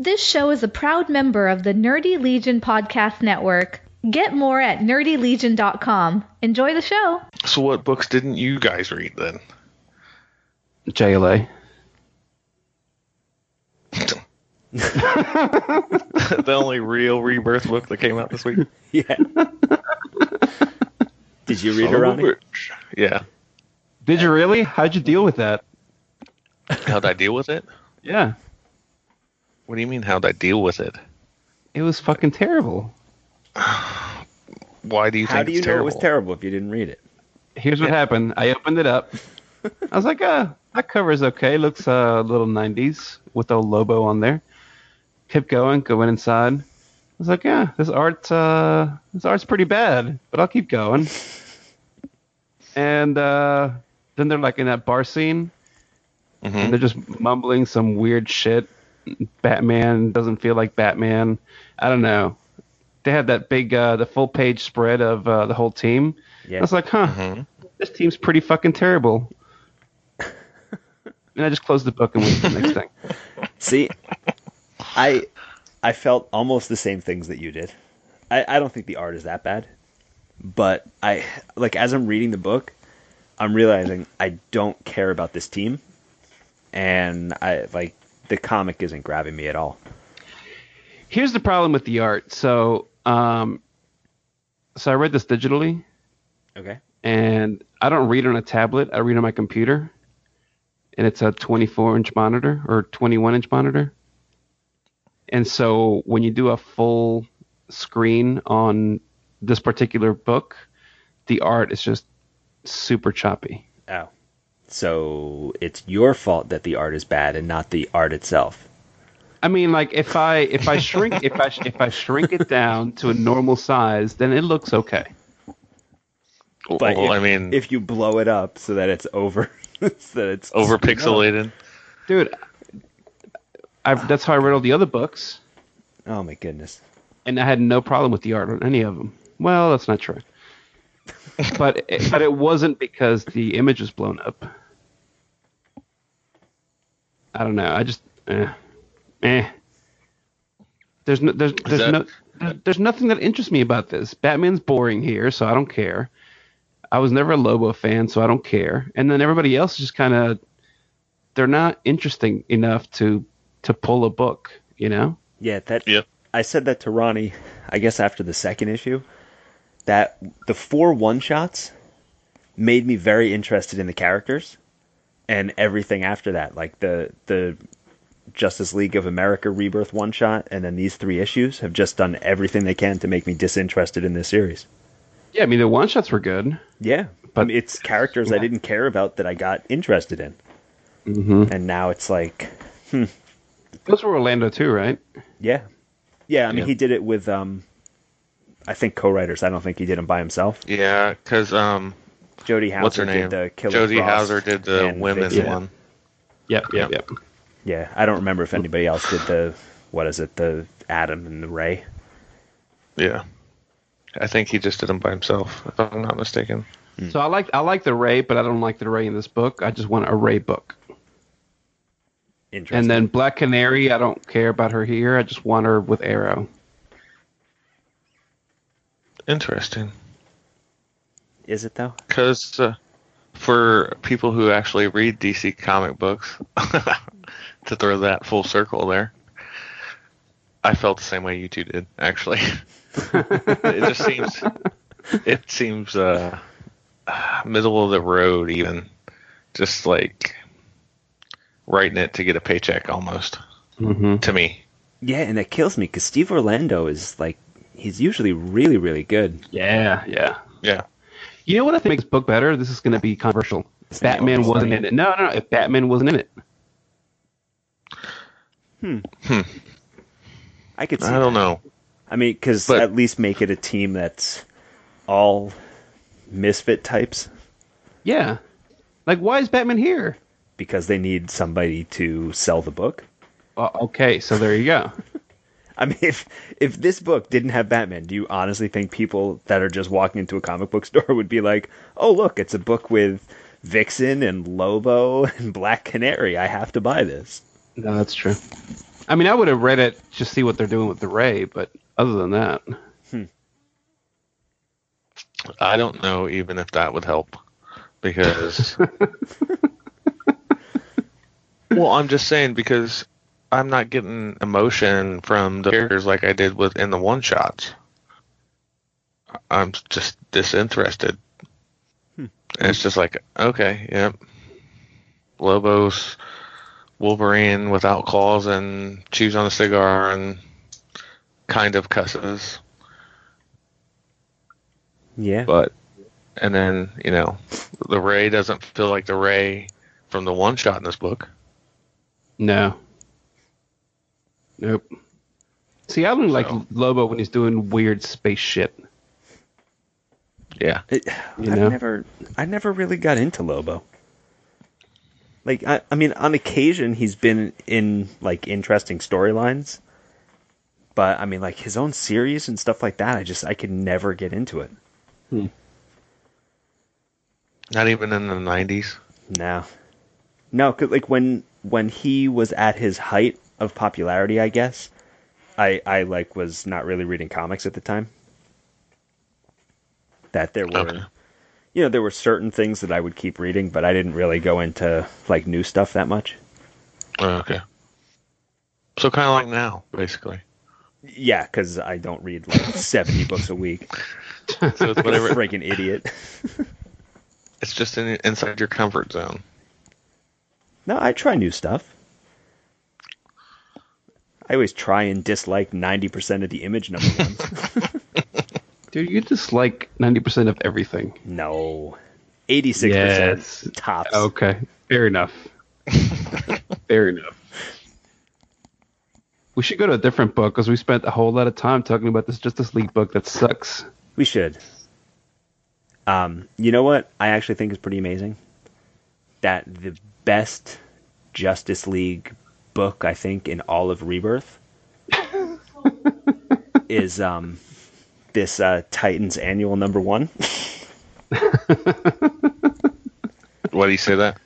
This show is a proud member of the Nerdy Legion Podcast Network. Get more at nerdylegion.com. Enjoy the show. So, what books didn't you guys read then? JLA. the only real rebirth book that came out this week. Yeah. Did you read Son of a Ronnie? Yeah. Did you really? How'd you deal with that? How'd I deal with it? Yeah. What do you mean? How'd I deal with it? It was fucking terrible. Why do you How think do you it's know terrible? it was terrible if you didn't read it? Here's what happened. I opened it up. I was like, uh, that cover's okay. Looks uh, a little 90s with old Lobo on there. Kept going, going inside. I was like, yeah, this art, uh, this art's pretty bad, but I'll keep going. And uh, then they're like in that bar scene, Mhm. and they're just mumbling some weird shit. Batman doesn't feel like Batman. I don't know. They had that big, uh, the full page spread of uh, the whole team. I Yeah. was like, huh, Mhm. this team's pretty fucking terrible. and I just closed the book and went to the next thing. See, I I felt almost the same things that you did. I, I don't think the art is that bad, but I like as I'm reading the book, I'm realizing I don't care about this team, and I like the comic isn't grabbing me at all. Here's the problem with the art. So, um, so I read this digitally, Okay. and I don't read on a tablet. I read on my computer, and it's a 24 inch monitor or 21 inch monitor. And so when you do a full screen on this particular book, the art is just super choppy. Oh. So it's your fault that the art is bad and not the art itself. I mean, like if I if I shrink if I if I shrink it down to a normal size, then it looks okay. But well, if, I mean, if you blow it up so that it's over, so that it's over pixelated. Dude, I that's how I read all the other books, Oh my goodness. and I had no problem with the art on any of them. Well, that's not true. but it, but it wasn't because the image was blown up. I don't know. I just eh, eh. There's no there's there's that- no there's nothing that interests me about this. Batman's boring here, so I don't care. I was never a Lobo fan, so I don't care. And then everybody else is just kind of they're not interesting enough to to pull a book, you know? Yeah, that yeah. I said that to Ronnie, I guess after the second issue, that the four one shots made me very interested in the characters and everything after that. Like the the Justice League of America rebirth one shot and then these three issues have just done everything they can to make me disinterested in this series. Yeah, I mean the one shots were good. Yeah. But- But it's characters I didn't care about that I got interested in. Mm-hmm. And now it's like Those were Orlando too, right? Yeah. Yeah, I mean Yeah. he did it with um I think co-writers. I don't think he did them by himself. Yeah, because um, Jody Houser what's her did name? the Killer Jody Frost Houser did the and women's Vixen. one. Yep, yep, yep. Yeah, I don't remember if anybody else did the what is it, the Adam and the Ray. Yeah, I think he just did them by himself, if I'm not mistaken. Hmm. So I like I like the Ray, but I don't like the Ray in this book. I just want a Ray book. Interesting. And then Black Canary, I don't care about her here. I just want her with Arrow. Interesting. Is it though? Because uh, for people who actually read DC comic books, to throw that full circle there, I felt the same way you two did. Actually, it just seems it seems uh, middle of the road, even just like writing it to get a paycheck almost Mm-hmm. to me. Yeah, and that kills me because Steve Orlando is like he's usually really really good. Yeah, yeah. Yeah. You know what I think makes this book better? This is going to be controversial. If Batman wasn't in it. No, no, no. If Batman wasn't in it. hmm, I could see. I don't that. know. I mean, because at least make it a team that's all misfit types Yeah. Like, why is Batman here? because they need somebody to sell the book. Uh, okay, so there you go. I mean, if if this book didn't have Batman, do you honestly think people that are just walking into a comic book store would be like, "Oh, look, it's a book with Vixen and Lobo and Black Canary. I have to buy this." No, that's true. I mean, I would have read it to see what they're doing with the Ray, but other than that, hmm. I don't know even if that would help because. well, I'm just saying because I'm not getting emotion from the characters like I did with in the one shots. I'm just disinterested. Hmm. And it's just like, okay, yep. Lobo's Wolverine without claws and chews on a cigar and kind of cusses. Yeah. But and then, you know, the Ray doesn't feel like the Ray from the one shot in this book. no, nope. See, I don't like Lobo when he's doing weird space shit. Yeah. It, You I've know? never, I never really got into Lobo. Like, I, I mean, on occasion he's been in like interesting storylines, but I mean, like his own series and stuff like that. I just, I could never get into it. Hmm. Not even in the 90s. No, no, 'cause, like when when he was at his height of popularity, I guess, I I like was not really reading comics at the time. That there were, Okay. you know, there were certain things that I would keep reading, but I didn't really go into like new stuff that much. Oh, okay. So kind of like now, basically. Yeah, because I don't read like seventy books a week. So it's whatever. Freaking idiot. it's just in, inside your comfort zone. No, I try new stuff. I always try and dislike ninety percent of the image number ones. Dude, you dislike ninety percent of everything. No. 86% Yes. tops. Okay, fair enough. fair enough. We should go to a different book because we spent a whole lot of time talking about this Justice League book that sucks. We should. Um, you know what I actually think is pretty amazing? That the best Justice League book, I think, in all of Rebirth is um, this uh, Titans annual number one. Why do you say that?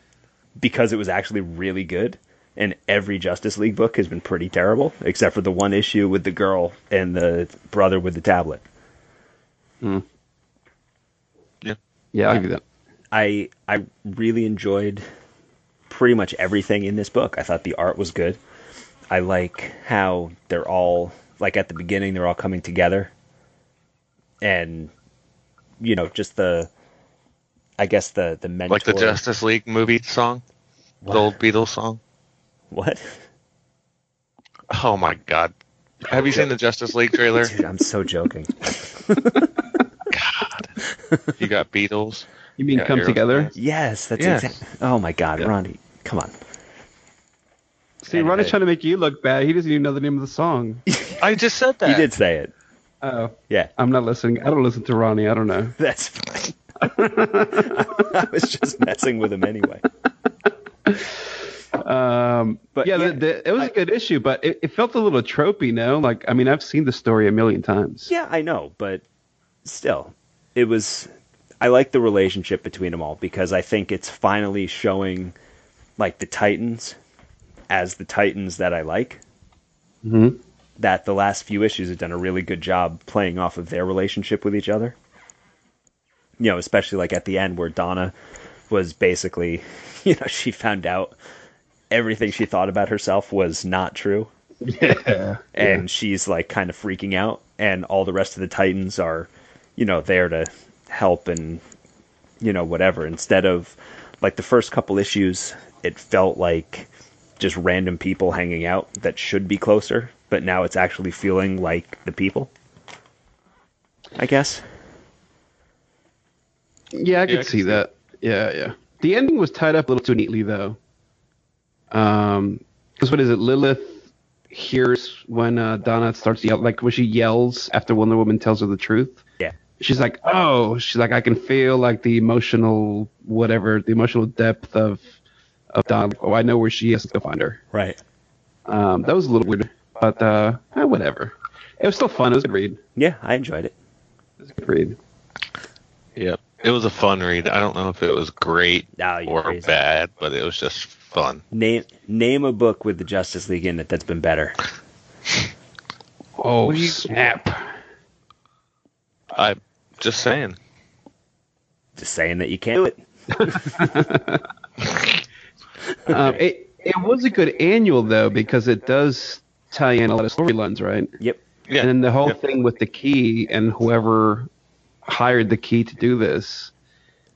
because it was actually really good. And every Justice League book has been pretty terrible, except for the one issue with the girl and the brother with the tablet. Yeah. Yeah, I'll give you that. I I really enjoyed pretty much everything in this book. I thought the art was good. I like how they're all like at the beginning they're all coming together. And you know, just the I guess the the mentor Like the Justice League movie song? The old Beatles song? What? Oh my god. Have you seen the Justice League trailer? Dude, I'm so joking. God. You got Beatles. You mean Yeah, come Aerosmith. together? Yes, that's Yes. exact. Oh my god, Yeah. Ronnie, come on. See, And Ronnie's I- trying to make you look bad. He doesn't even know the name of the song. I just said that. You did say it. Oh, Yeah, I'm not listening. I don't listen to Ronnie. I don't know. that's fine. I was just messing with him anyway. Um, But but yeah, yeah, the, the, it was a good issue, but it, it felt a little tropey, no? Like, I mean, I've seen the story a million times. Yeah, I know, but still, it was. I like the relationship between them all because I think it's finally showing, like the Titans, as the Titans that I like. hmm That the last few issues have done a really good job playing off of their relationship with each other. You know, especially like at the end where Donna was basically, you know, she found out everything she thought about herself was not true Yeah. and she's like kind of freaking out and all the rest of the titans are you know there to help and you know whatever instead of like the first couple issues it felt like just random people hanging out that should be closer but now it's actually feeling like the people i guess Yeah, I could I can see see that. Yeah, yeah. The ending was tied up a little too neatly, though. Um, because what is it? Lilith hears when uh, Donna starts yell, like when she yells after Wonder Woman tells her the truth. Yeah She's like, "Oh," she's like, "I can feel like the emotional whatever, the emotional depth of of Donna. Like, oh, I know where she is. Go find her." right Um, that was a little weird, but uh, eh, whatever. It was still fun. It was a good read. Yeah i enjoyed it It was a good read. Yep. It was a fun read. I don't know if it was great No, or crazy. bad, but it was just fun. Name name a book with the Justice League in it that's been better. Oh What do you- snap! I just saying. Just saying that you can't do it. um, it it was a good annual though because it does tie in a lot of storylines, right? Yep. Yeah. And then the whole Yep. thing with the key and whoever hired the key to do this,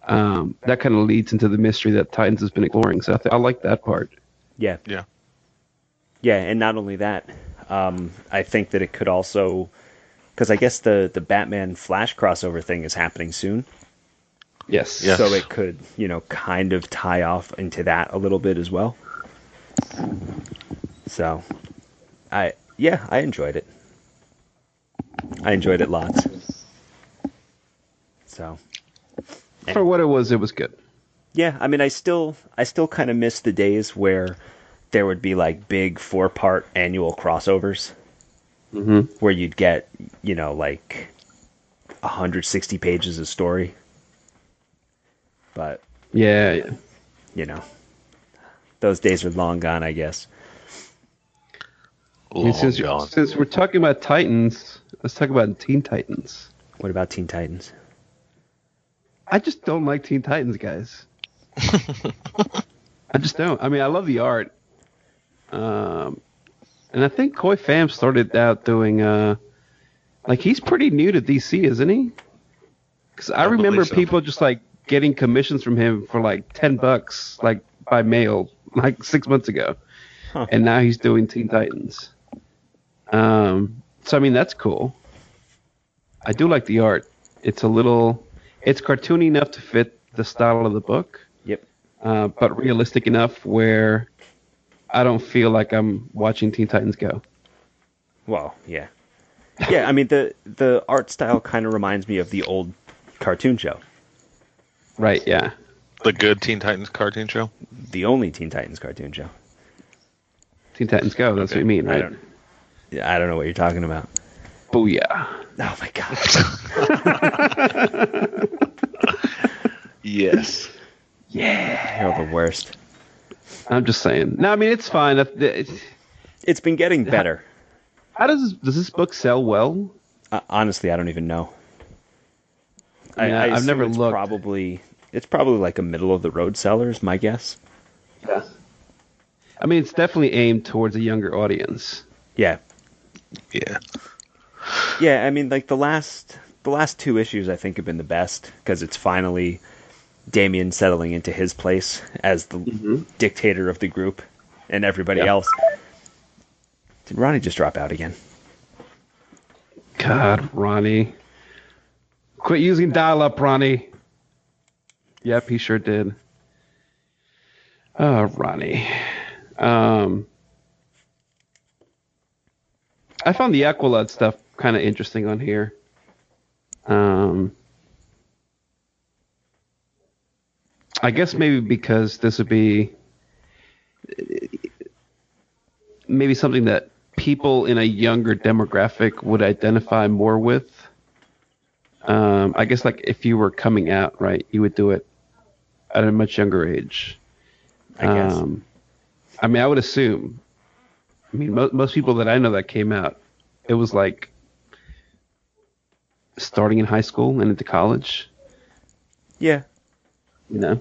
um, that kind of leads into the mystery that Titans has been exploring. So I, th- I like that part. Yeah. Yeah. Yeah, and not only that, um, I think that it could also, because I guess the the Batman Flash crossover thing is happening soon, Yes. Yes. so it could you know kind of tie off into that a little bit as well. So, I yeah, I enjoyed it. I enjoyed it lots. So For what it was, it was good. yeah, I mean, I still I still kind of miss the days where there would be like big four part annual crossovers hmm where you'd get you know like 160 pages of story. But Yeah, yeah. you know, those days are long gone, I guess. I mean, Long since, gone. since we're talking about Titans, let's talk about Teen Titans. What about Teen Titans? I just don't like Teen Titans, guys. I just don't. I mean, I love the art. Um, and I think Khoi Pham started out doing, uh, like, he's pretty new to DC, isn't he? Because I, I remember so. people just, like, getting commissions from him for, like, 10 bucks, like, by mail, like, six months ago. Huh. And now he's doing Teen Titans. Um, so, I mean, that's cool. I do like the art. It's a little, it's cartoony enough to fit the style of the book, Yep. uh, but realistic enough where I don't feel like I'm watching Teen Titans Go. Well, yeah. Yeah, I mean the the art style kind of reminds me of the old cartoon show, Right? Yeah. The good Teen Titans cartoon show. the only Teen Titans cartoon show. Teen Titans Go. That's what you mean, I right? don't Yeah, I don't know what you're talking about. Booyah. Oh my god. Yes. Yeah. You're the worst. I'm just saying. No, I mean it's fine. It's- It's been getting better. How does this, does this book sell well? Uh, honestly, I don't even know. I mean, I- I've never it's looked. Probably, it's probably like a middle of the road seller, is my guess. Yeah. I mean, it's definitely aimed towards a younger audience. Yeah, Yeah. yeah. I mean, like the last, the last two issues, I think have been the best because it's finally Damian settling into his place as the dictator of the group, and everybody Yeah. else. Did Ronnie just drop out again? God, Ronnie. Quit using dial up, Ronnie. Yep, he sure did. Oh, Ronnie. Um, I found the Aqualad stuff kind of interesting on here. Um, I guess maybe because this would be maybe something that people in a younger demographic would identify more with. Um, I guess like if you were coming out, right, you would do it at a much younger age. I guess. Um, I mean, I would assume. I mean, mo- most people that I know that came out, it was like starting in high school and into college. yeah, You know,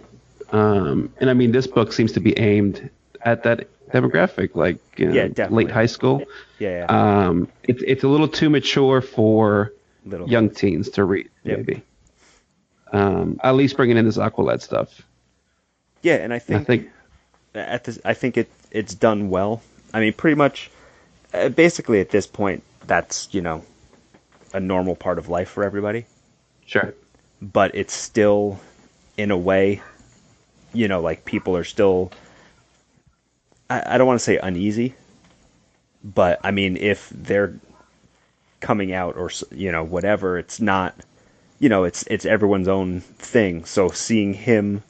um, and I mean, this book seems to be aimed at that demographic, like you know, Yeah, definitely. late high school. yeah, yeah. Um, it's it's a little too mature for Little young teens to read, Yep. maybe. Um, at least bringing in this Aqualad stuff. yeah, and I I think think at this, I think it it's done well. I mean, pretty much, uh, basically at this point, that's you know, a normal part of life for everybody. sure. But it's still, in a way, you know, like people are still. I, I don't want to say uneasy, but I mean, if they're coming out or you know whatever, it's not. You know, it's it's everyone's own thing. So seeing him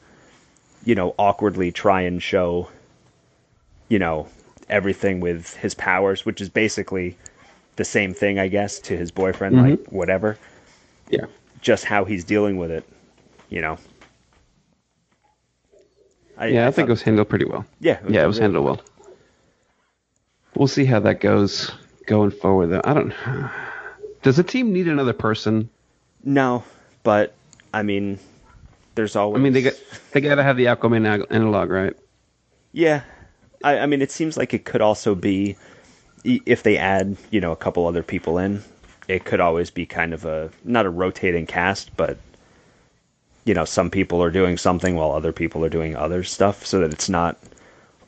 you know, awkwardly try and show, you know, everything with his powers, which is basically the same thing, I guess, to his boyfriend, Mhm. like whatever. Yeah. Just how he's dealing with it, you know. I, yeah, I, think it was handled pretty well. Yeah, yeah, it was really handled well. We'll see how that goes going forward. Though I don't. Does the team need another person? No, but I mean, there's always. I mean, they got they got to have the Aquaman analog, right? Yeah, I, I mean, it seems like it could also be if they add, you know, a couple other people in, it could always be kind of a not a rotating cast, but you know, some people are doing something while other people are doing other stuff, so that it's not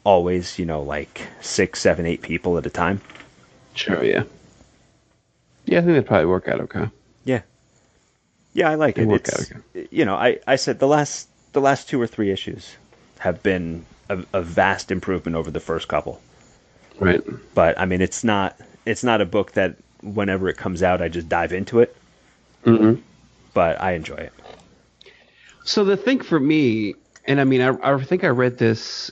always, you know, like six, seven, eight people at a time. Sure. Yeah. Yeah, I think that'd probably work out okay. Yeah, yeah, I like it. work It's, out you know, I I said the last the last two or three issues have been a, a vast improvement over the first couple. Right. but I mean, it's not it's not a book that whenever it comes out, I just dive into it. Mm-hmm. But I enjoy it. So the thing for me, and I mean, I, I think I read this.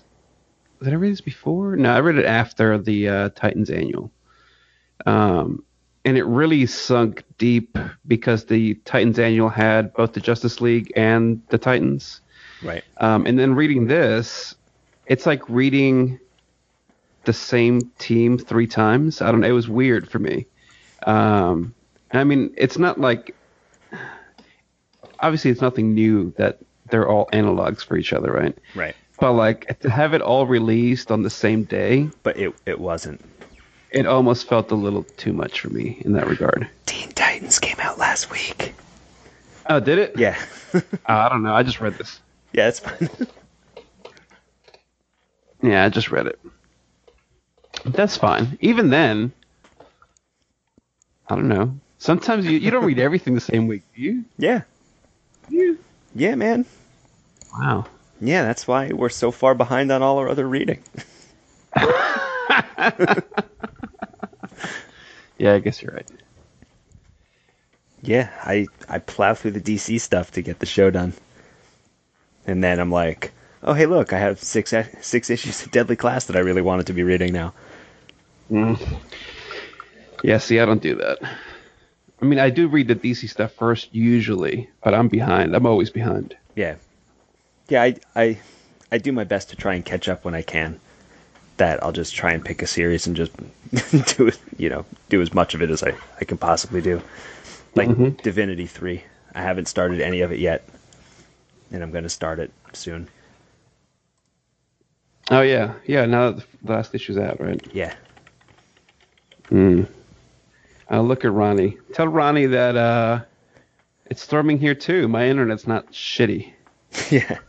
Did I read this before? No, I read it after the uh, Titans annual. Um, and it really sunk deep because the Titans annual had both the Justice League and the Titans. Right. Um, and then reading this, it's like reading the same team three times. I don't know. It was weird for me. Um, I mean, it's not like obviously it's nothing new that they're all analogs for each other, right? Right. But like to have it all released on the same day, But it it wasn't. it almost felt a little too much for me in that regard. Teen Titans came out last week. Oh, did it? Yeah. Oh, I don't know. I just read this. yeah, it's fine. Yeah, I just read it. That's fine. Even then, I don't know. Sometimes you, you don't read everything the same week, do you? yeah. Yeah. Yeah, man. Wow. Yeah, that's why we're so far behind on all our other reading. Yeah, I guess you're right. Yeah, I I plow through the DC stuff to get the show done. And then I'm like, "Oh, hey, look, I have six six issues of Deadly Class that I really wanted to be reading now." Mm. Yeah, see, I don't do that. I mean, I do read the DC stuff first usually, but I'm behind. I'm always behind. Yeah. Yeah, I, I I do my best to try and catch up when I can. That I'll just try and pick a series and just do it, you know, do as much of it as I, I can possibly do. Like Mhm. Divinity 3. I haven't started any of it yet. And I'm going to start it soon. Oh yeah, yeah. Now that the last issue's out, right? Yeah. Hmm. I'll look at Ronnie. Tell Ronnie that uh, it's storming here too. My internet's not shitty. yeah.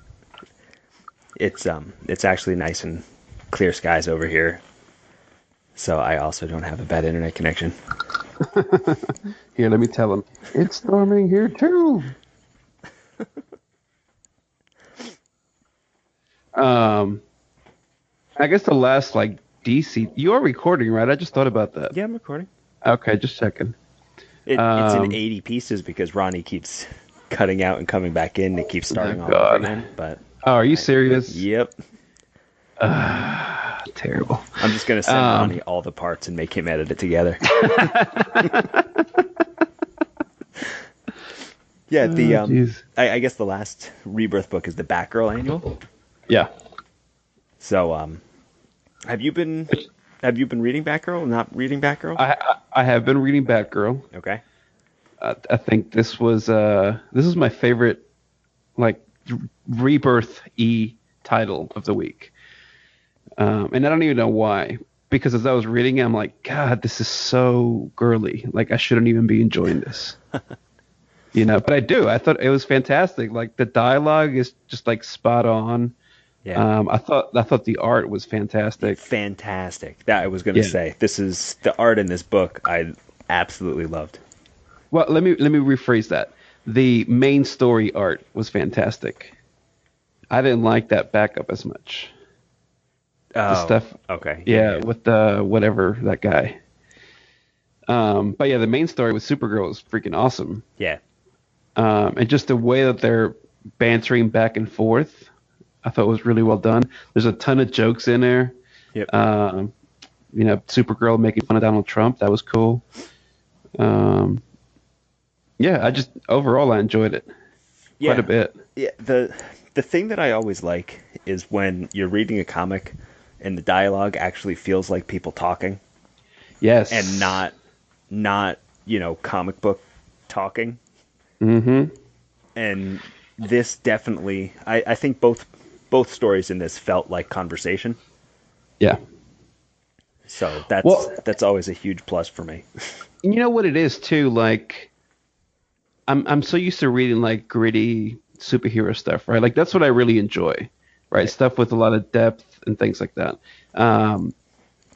It's um it's actually nice and clear skies over here. So I also don't have a bad internet connection. Here, let me tell him. It's storming here too. um, I guess the last like DC. You are recording, right? I just thought about that. Yeah, I'm recording. Okay, just checking. It, it's Um, in 80 pieces because Ronnie keeps cutting out and coming back in. It keeps starting Oh, all God. over again. But Oh, are you serious? yep, Terrible. I'm just gonna send Um, Ronnie all the parts and make him edit it together. yeah, the Oh, um. I, I guess the last Rebirth book is the Batgirl annual. Yeah. So um, have you been have you been reading Batgirl? Not reading Batgirl? I I, I have been reading Batgirl. okay. I, I think this was uh this is my favorite like rebirth e title of the week. Um, and I don't even know why because as I was reading it, I'm like, God, this is so girly. Like I shouldn't even be enjoying this. you know, but I do. I thought it was fantastic. Like the dialogue is just like spot on. Yeah. Um, I thought I thought the art was fantastic. Fantastic. That I was gonna Yeah. say. This is the art in this book. I absolutely loved. Well, let me let me rephrase that. The main story art was fantastic. I didn't like that backup as much. Oh, stuff- Okay. Yeah, with the whatever that guy. Um, but yeah, the main story with Supergirl is freaking awesome. Yeah. Um, and just the way that they're bantering back and forth, I thought was really well done. There's a ton of jokes in there. Yep. Um, you know, Supergirl making fun of Donald Trump. That was cool. Um, yeah, I just overall I enjoyed it. Yeah. quite a bit. Yeah, the the thing that I always like is when you're reading a comic and the dialogue actually feels like people talking Yes, and not not you know comic book talking. Mm-hmm. And this definitely, I, I think both both stories in this felt like conversation. Yeah. So that's Well- that's always a huge plus for me. You know what it is too, like I'm I'm so used to reading like gritty superhero stuff, right? Like that's what I really enjoy. Right? Stuff with a lot of depth and things like that. Um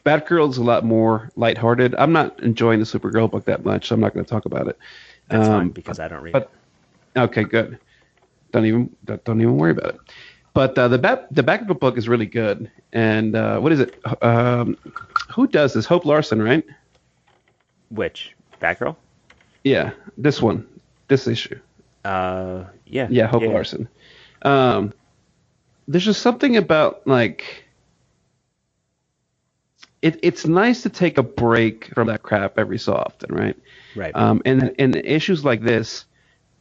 Batgirl's a lot more lighthearted. I'm not enjoying the Supergirl book that much, so I'm not going to talk about it. That's Um, fine because I don't read but okay, good. Don't even don't don't even worry about it. But uh, the Bat the Batgirl book is really good. And uh, what is it? Um, who does this? Hope Larson, right? Which Batgirl? Yeah, this one, this issue. Uh, yeah, Yeah, Hope Larson. Um, there's just something about like it, it's nice to take a break from that crap every so often, right? Right. Um, and and issues like this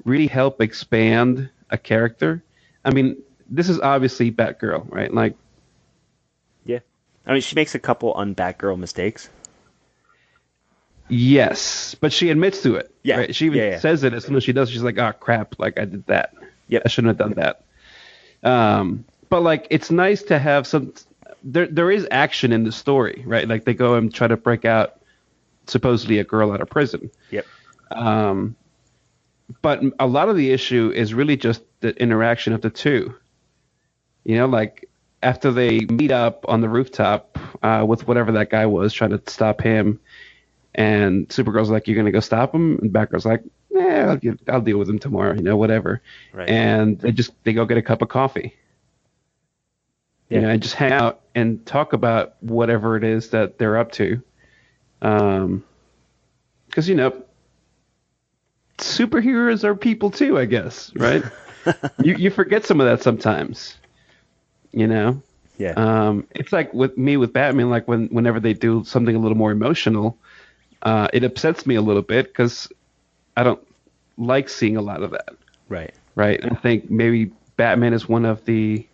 really help expand a character. I mean, this is obviously Batgirl, right? Like, yeah. I mean, she makes a couple un-Batgirl mistakes. yes, but she admits to it. Yeah, right? She even yeah, yeah. says it as soon as she does. She's like, "Oh crap! Like I did that. Yep. I shouldn't have done that." Um, but like, it's nice to have some. There, there is action in the story, right? Like they go and try to break out, supposedly a girl out of prison. Yep. Um, but a lot of the issue is really just the interaction of the two. You know, like after they meet up on the rooftop uh, with whatever that guy was trying to stop him, and Supergirl's like, "You're gonna go stop him," and Batgirl's like, "Yeah, I'll, get, I'll deal with him tomorrow. You know, whatever." Right. And they just they go get a cup of coffee. Yeah. You know, and just hang out and talk about whatever it is that they're up to. Um, because you know, superheroes are people too, I guess, right? you you forget some of that sometimes. You know, Yeah. um, it's like with me with Batman. Like when whenever they do something a little more emotional, uh, it upsets me a little bit because I don't like seeing a lot of that. right. Right? I think maybe Batman is one of the.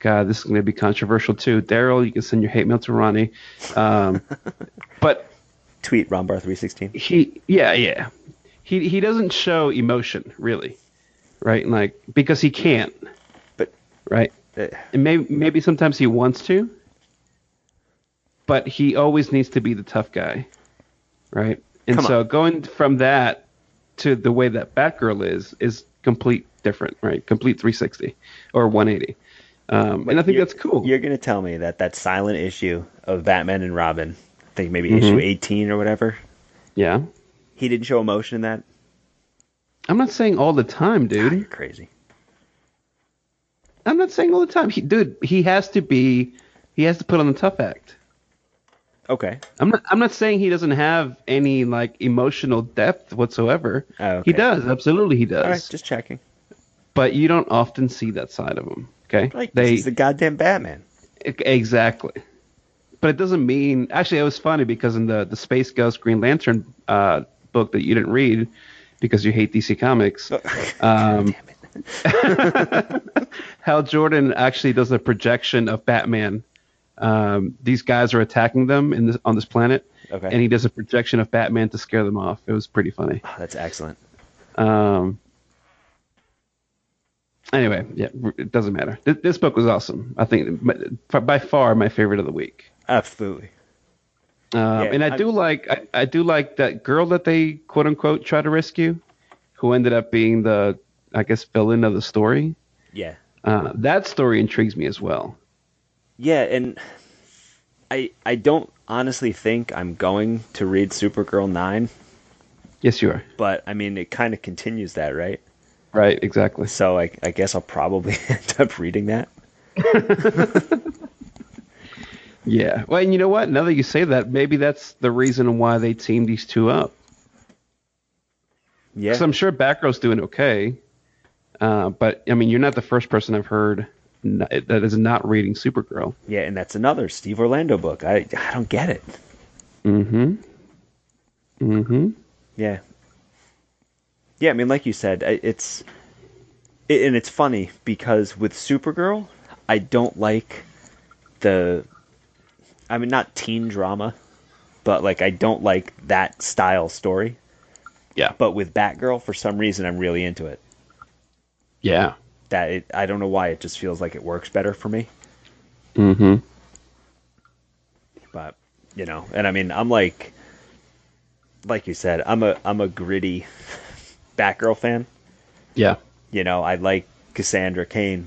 God, this is going to be controversial too. Daryl, you can send your hate mail to Ronnie. Um, but Tweet Ronbar three sixteen. he yeah yeah he he doesn't show emotion really right like because he can't But right and maybe maybe sometimes he wants to but he always needs to be the tough guy right? And so going from that to the way that batgirl is is complete different right? Complete 360 or 180 um, and i think that's cool. You're gonna tell me that that silent issue of Batman and Robin, I think maybe Mm-hmm. issue eighteen or whatever, yeah. he didn't show emotion in that. i'm not saying all the time dude. You're crazy. I'm not saying all the time. He, dude, he has to be. He has to put on the tough act. Okay. I'm not. I'm not saying he doesn't have any like emotional depth whatsoever. Oh, okay. He does. Absolutely, he does. All right. Just checking. But you don't often see that side of him. Okay. Like they he's the goddamn Batman. exactly. But it doesn't mean. Actually, it was funny because in the the Space Ghost Green Lantern uh, book that you didn't read because you hate DC Comics. Um, Hal Jordan actually does a projection of Batman. Um, these guys are attacking them in this, on this planet, Okay. and he does a projection of Batman to scare them off. It was pretty funny. Oh, that's excellent. Um, anyway, yeah, it doesn't matter. This, this book was awesome. I think by- far my favorite of the week. Absolutely. Um, Yeah, and I I'm- do like I, I do like that girl that they quote unquote try to rescue, who ended up being the I guess villain of the story. Yeah. Uh, that story intrigues me as well. Yeah, and I I don't honestly think I'm going to read Supergirl nine, Yes, you are. but I mean it kind of continues that, right? Right, exactly. So I, I guess I'll probably end up reading that. Yeah. Well, and you know what? Now that you say that, maybe that's the reason why they teamed these two up. Yeah. Because I'm sure Batgirl's doing okay. Uh, but I mean, you're not the first person I've heard that is not reading Supergirl. Yeah, and that's another Steve Orlando book. I I don't get it. Mm-hmm. Mm-hmm. Yeah. Yeah, I mean, like you said, it's it, and it's funny because with Supergirl, I don't like the. I mean, not teen drama, but like I don't like that style story. Yeah. But with Batgirl, for some reason, I'm really into it. Yeah. That it, I don't know why it just feels like it works better for me. Mm-hmm. But you know, and I mean, I'm like, like you said, I'm a I'm a gritty Batgirl fan. Yeah. You know, I like Cassandra Cain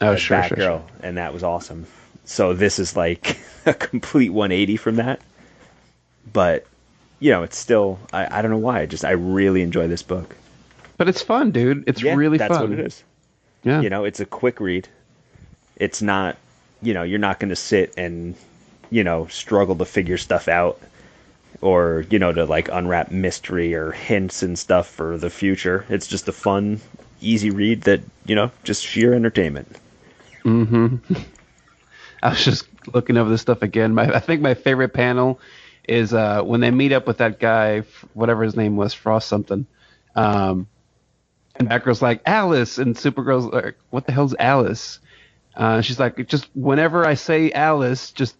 Oh, sure, Batgirl, sure, sure. and that was awesome. So this is like a complete 180 from that. But you know, it's still I, I don't know why. I just I really enjoy this book. But it's fun, dude. It's Yeah, really that's fun. what it is. Yeah. You know, it's a quick read. It's not, you know, you're not going to sit and, you know, struggle to figure stuff out or, you know, to like unwrap mystery or hints and stuff for the future. It's just a fun, easy read that, you know, just sheer entertainment. Mm hmm. I was just looking over this stuff again. My, I think my favorite panel is uh, when they meet up with that guy, whatever his name was, Frost something. Um, and Batgirl's like Alice, and Supergirl's like, "What the hell's Alice?" Uh, she's like, "Just whenever I say Alice, just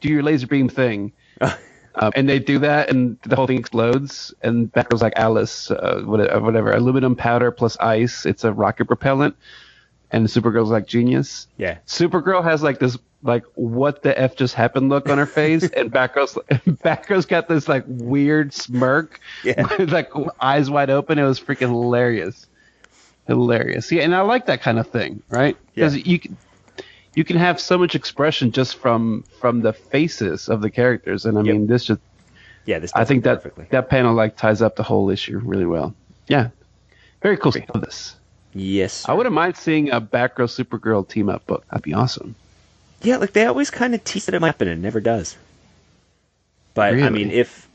do your laser beam thing." um, and they do that, and the whole thing explodes. And Batgirl's like, "Alice, uh, whatever, whatever, aluminum powder plus ice. It's a rocket propellant." And Supergirl's like, "Genius." Yeah. Supergirl has like this like what the f just happened look on her face, and Batgirl's Batgirl's got this like weird smirk, Yeah. like eyes wide open. It was freaking hilarious, hilarious. Yeah, and I like that kind of thing, right? Because Yeah. you can you can have so much expression just from from the faces of the characters, and I Yep. mean this just Yeah, this I think that perfectly. that panel like ties up the whole issue really well. Yeah, very cool. I love this. yes. I wouldn't mind seeing a Batgirl Supergirl team up book. That'd be awesome. Yeah, like they always kind of tease that it might happen and it never does. But I mean, if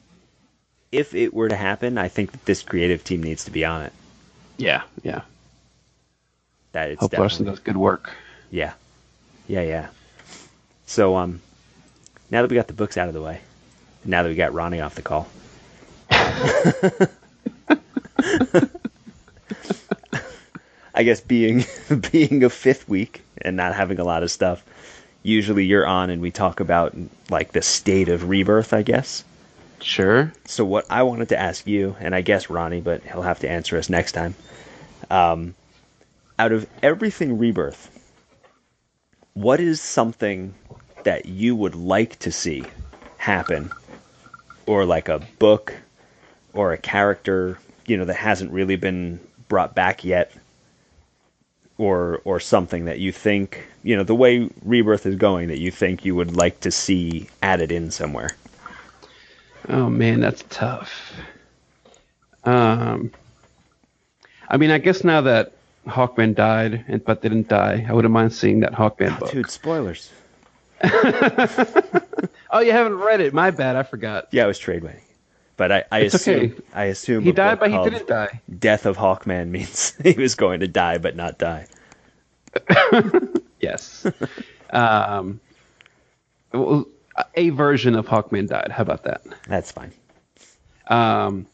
if it were to happen, I think that this creative team needs to be on it. Yeah, yeah. That it's Hope Larson does good work. yeah, yeah, yeah. So um, now that we got the books out of the way, now that we got Ronnie off the call, I guess being being a fifth week and not having a lot of stuff, usually you're on and we talk about like the state of rebirth, I guess. Sure. So what I wanted to ask you, and I guess Ronnie, but he'll have to answer us next time. Um, out of everything rebirth, what is something that you would like to see happen, or like a book, or a character, you know, that hasn't really been brought back yet, or or something that you think, you know, the way rebirth is going, that you think you would like to see added in somewhere. Oh man, that's tough. Um, I mean, I guess now that Hawkman died, and but didn't die, I wouldn't mind seeing that Hawkman book. Dude, spoilers. Oh, you haven't read it? My bad, I forgot. Yeah, it was trade waiting. But I, I It's assume okay. I assume He died, but he didn't die. Death of Hawkman means he was going to die but not die. Yes. um, well, a version of Hawkman died. How about that? That's fine. Um,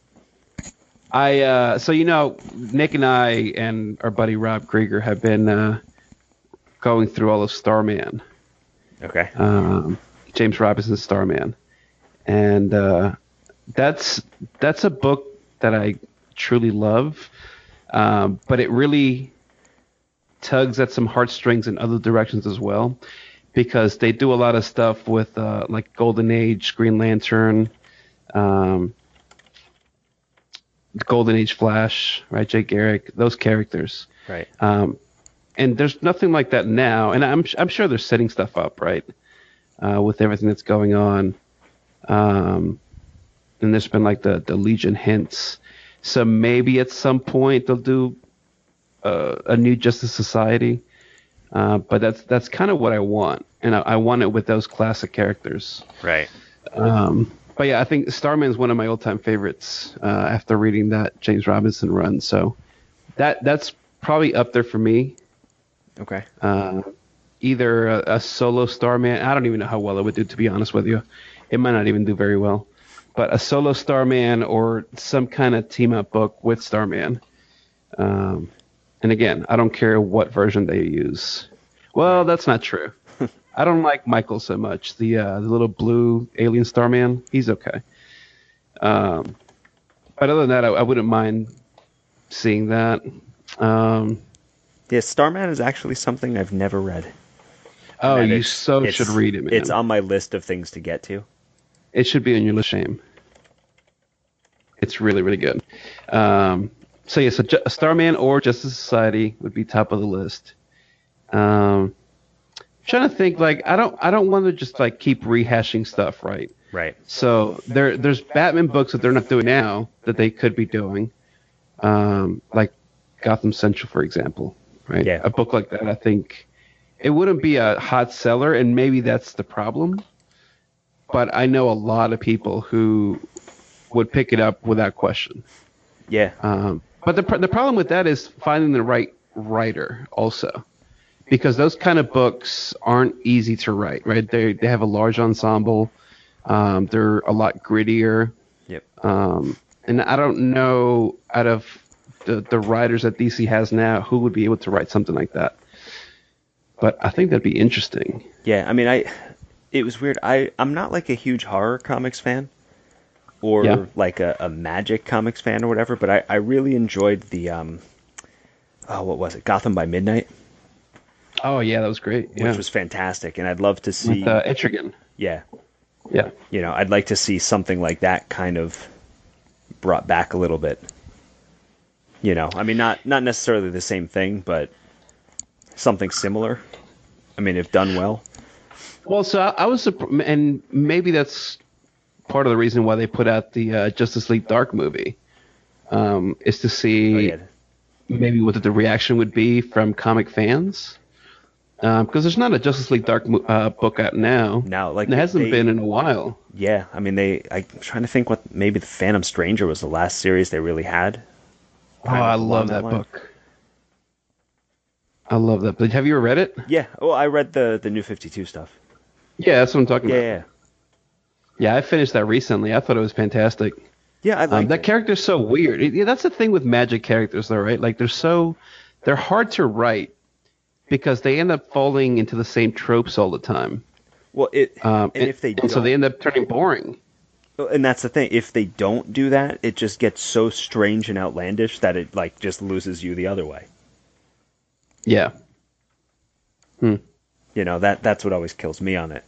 I uh, so you know Nick and I and our buddy Rob Krieger have been uh, going through all of Starman, Okay. um, James Robinson's Starman, and uh, that's that's a book that I truly love, um, but it really tugs at some heartstrings in other directions as well, because they do a lot of stuff with uh, like Golden Age, Green Lantern. Um, Golden Age Flash, right? Jay Garrick, those characters. right. Um, and there's nothing like that now. And I'm I'm sure they're setting stuff up, right? Uh, with everything that's going on. Um, and there's been like the the Legion hints. So maybe at some point they'll do uh, a new Justice Society. Uh, but that's that's kind of what I want, and I, I want it with those classic characters. Right. Um, but yeah, I think Starman is one of my all-time favorites uh, after reading that James Robinson run. So that that's probably up there for me. Okay. Uh, either a, a solo Starman. I don't even know how well it would do, to be honest with you. It might not even do very well. But a solo Starman or some kind of team-up book with Starman. Um, And again, I don't care what version they use. Well, that's not true. I don't like Michael so much. The uh, the little blue alien Starman, he's okay. Um, but other than that, I, I wouldn't mind seeing that. Um, Yeah, Starman is actually something I've never read. oh, And you so should read it, man. It's on my list of things to get to. It should be on your list. Shame. It's really, really good. Um, so yeah, so Ju- Starman or Justice Society would be top of the list. Um, trying to think, like I don't, I don't want to just like keep rehashing stuff, right? Right. So there, there's Batman books that they're not doing now that they could be doing, um, like Gotham Central, for example, right? Yeah. A book like that, I think it wouldn't be a hot seller, and maybe that's the problem. But I know a lot of people who would pick it up without question. Yeah. Um, but the pr- the problem with that is finding the right writer also, because those kind of books aren't easy to write. Right? They they have a large ensemble. Um, they're a lot grittier. Yep. Um, and I don't know out of the the writers that DC has now who would be able to write something like that. But I think that'd be interesting. Yeah, I mean, I it was weird. I I'm not like a huge horror comics fan, or Yeah. like a, a magic comics fan or whatever. But I I really enjoyed the um, oh what was it? Gotham by Midnight, Oh yeah, that was great. Yeah. which was fantastic, and I'd love to see. with uh, Etrigan. yeah, Yeah. you know, I'd like to see something like that kind of brought back a little bit. You know, I mean, not not necessarily the same thing, but something similar. I mean, if done well. Well, so I, I was, and maybe that's part of the reason why they put out the uh, Justice League Dark movie, um, is to see Oh, yeah. maybe what the reaction would be from comic fans. Because there's not a Justice League Dark mo- uh, book out now. Now, like, And it hasn't they- been in a while. Yeah, I mean, they. I'm trying to think what maybe the Phantom Stranger was the last series they really had. Oh, I love that that book. I love that. But have you ever read it? Yeah. Oh, I read the the New Fifty Two stuff. Yeah, that's what I'm talking Yeah, about. yeah, Yeah, I finished that recently. I thought it was fantastic. yeah. I Um, that character's so weird. It- yeah, that's the thing with magic characters, though, right? Like they're so they're hard to write because they end up falling into the same tropes all the time. Well, it Um, and if they and don't, so they end up turning boring. and that's the thing. If they don't do that, it just gets so strange and outlandish that it like just loses you the other way. Yeah, You know that that's what always kills me on it.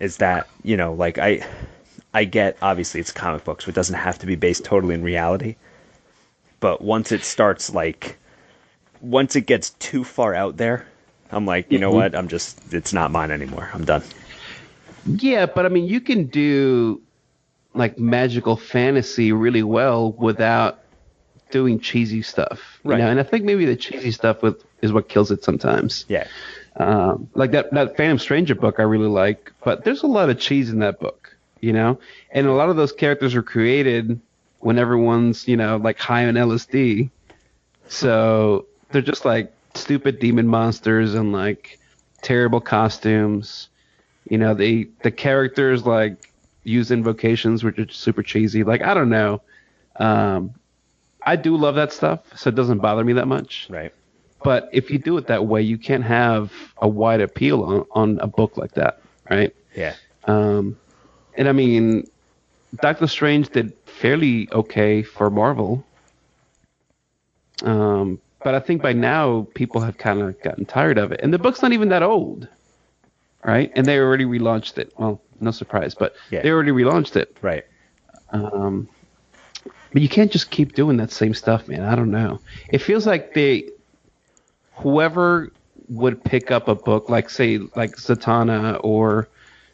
Is that you know like I I get obviously it's comic books, so it doesn't have to be based totally in reality. But once it starts like once it gets too far out there, I'm like, you know Mhm. what? I'm just it's not mine anymore. I'm done. yeah, but I mean, you can do like magical fantasy really well without doing cheesy stuff, you Right. know. And I think maybe the cheesy stuff with is what kills it sometimes. Yeah. Um, like that that Phantom Stranger book I really like, but there's a lot of cheese in that book, you know, and a lot of those characters were created when everyone's you know like high on LSD, so they're just like stupid demon monsters and like terrible costumes. You know, they the characters like use invocations which are super cheesy. Like I don't know. Um, I do love that stuff, so it doesn't bother me that much. Right. But if you do it that way, you can't have a wide appeal on, on a book like that, right? Yeah. Um, and I mean, Doctor Strange did fairly okay for Marvel. Um, but I think by now people have kind of gotten tired of it. And the book's not even that old, right? And they already relaunched it. Well, no surprise, but Yeah. they already relaunched it. Right. Um, but you can't just keep doing that same stuff, man. I don't know. It feels like they, whoever would pick up a book like, say, like Zatanna or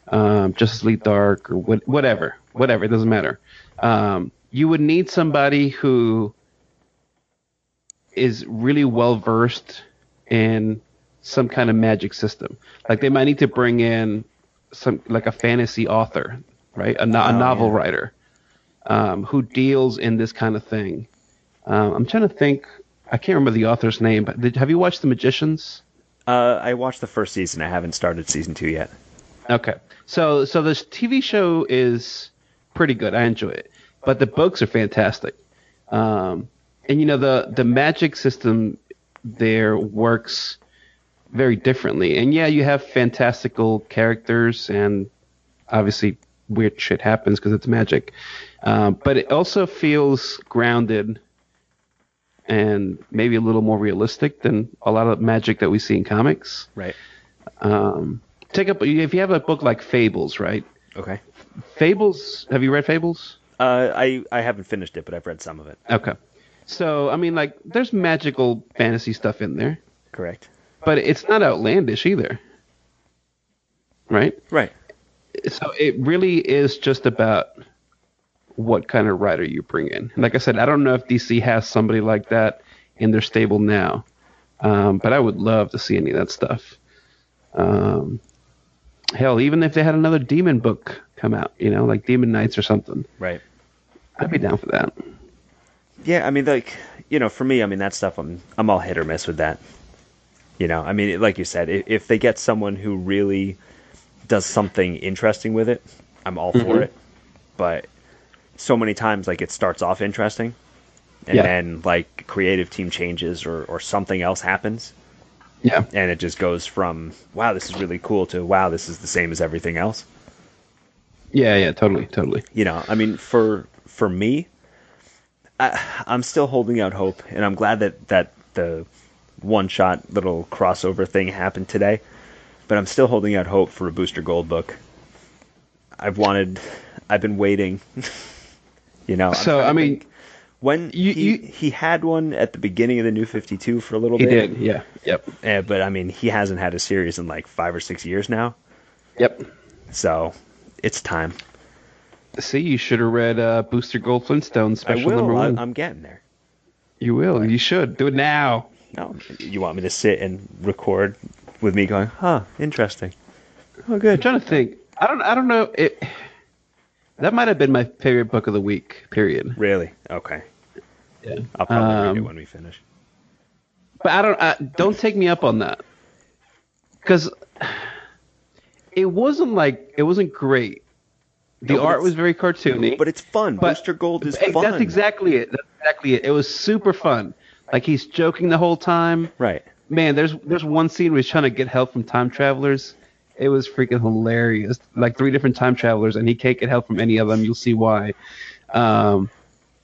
um, Justice League Dark or what, whatever, whatever, it doesn't matter. Um, you would need somebody who is really well versed in some kind of magic system. Like they might need to bring in some like a fantasy author, right? A, no- a Oh, novel yeah. writer um, who deals in this kind of thing. Um, I'm trying to think. I can't remember the author's name, but did, have you watched The Magicians? Uh, I watched the first season. I haven't started season two yet. Okay. So so this TV show is pretty good. I enjoy it, but the books are fantastic. Um, and you know the the magic system there works very differently. And yeah, you have fantastical characters, and obviously weird shit happens because it's magic. Um, but it also feels grounded and maybe a little more realistic than a lot of magic that we see in comics. Right. Um, take up if you have a book like Fables, right? Okay. Fables. Have you read Fables? Uh, I I haven't finished it, but I've read some of it. Okay. So I mean, like, there's magical fantasy stuff in there, Correct. but it's not outlandish either, right? Right. So it really is just about what kind of writer you bring in. Like I said, I don't know if DC has somebody like that in their stable now, um, but I would love to see any of that stuff. Um, hell, even if they had another demon book come out, you know, like Demon Knights or something, Right. I'd be down for that. Yeah, I mean, like you know, for me, I mean that stuff. I'm I'm all hit or miss with that. You know, I mean, like you said, if, if they get someone who really does something interesting with it, I'm all for Mhm. it. But so many times, like it starts off interesting, and Yeah. then like creative team changes or or something else happens, Yeah. and it just goes from wow, this is really cool to wow, this is the same as everything else. Yeah, yeah, totally, totally. you know i mean for for me I, i'm still holding out hope and i'm glad that that the one shot little crossover thing happened today but i'm still holding out hope for a booster gold book i've wanted i've been waiting you know So, I mean, think. when you- he, you- he had one at the beginning of the new 52 for a little He bit did. Yeah. Yep. eh, but i mean he hasn't had a series in like five or six years now Yep. so it's time See, you should have read uh, Booster Gold Flintstone special number will I, one. i'm getting there you will. You should do it now. No, you want me to sit and record with me going, huh, interesting. Oh, good. I'm trying to think. I don't. I don't know. It. That might have been my favorite book of the week. Period. Really? Okay. Yeah. I'll probably read it Um, when we finish. But I don't. I, don't take me up on that. Because it wasn't like it wasn't great. The No, art was very cartoony. But it's fun. but- Booster Gold is fun. That's exactly it. That's exactly it. It was super fun. Like he's joking the whole time. Right. Man, there's there's one scene where he's trying to get help from time travelers. It was freaking hilarious. Like three different time travelers, and he can't get help from any of them. You'll see why. Um,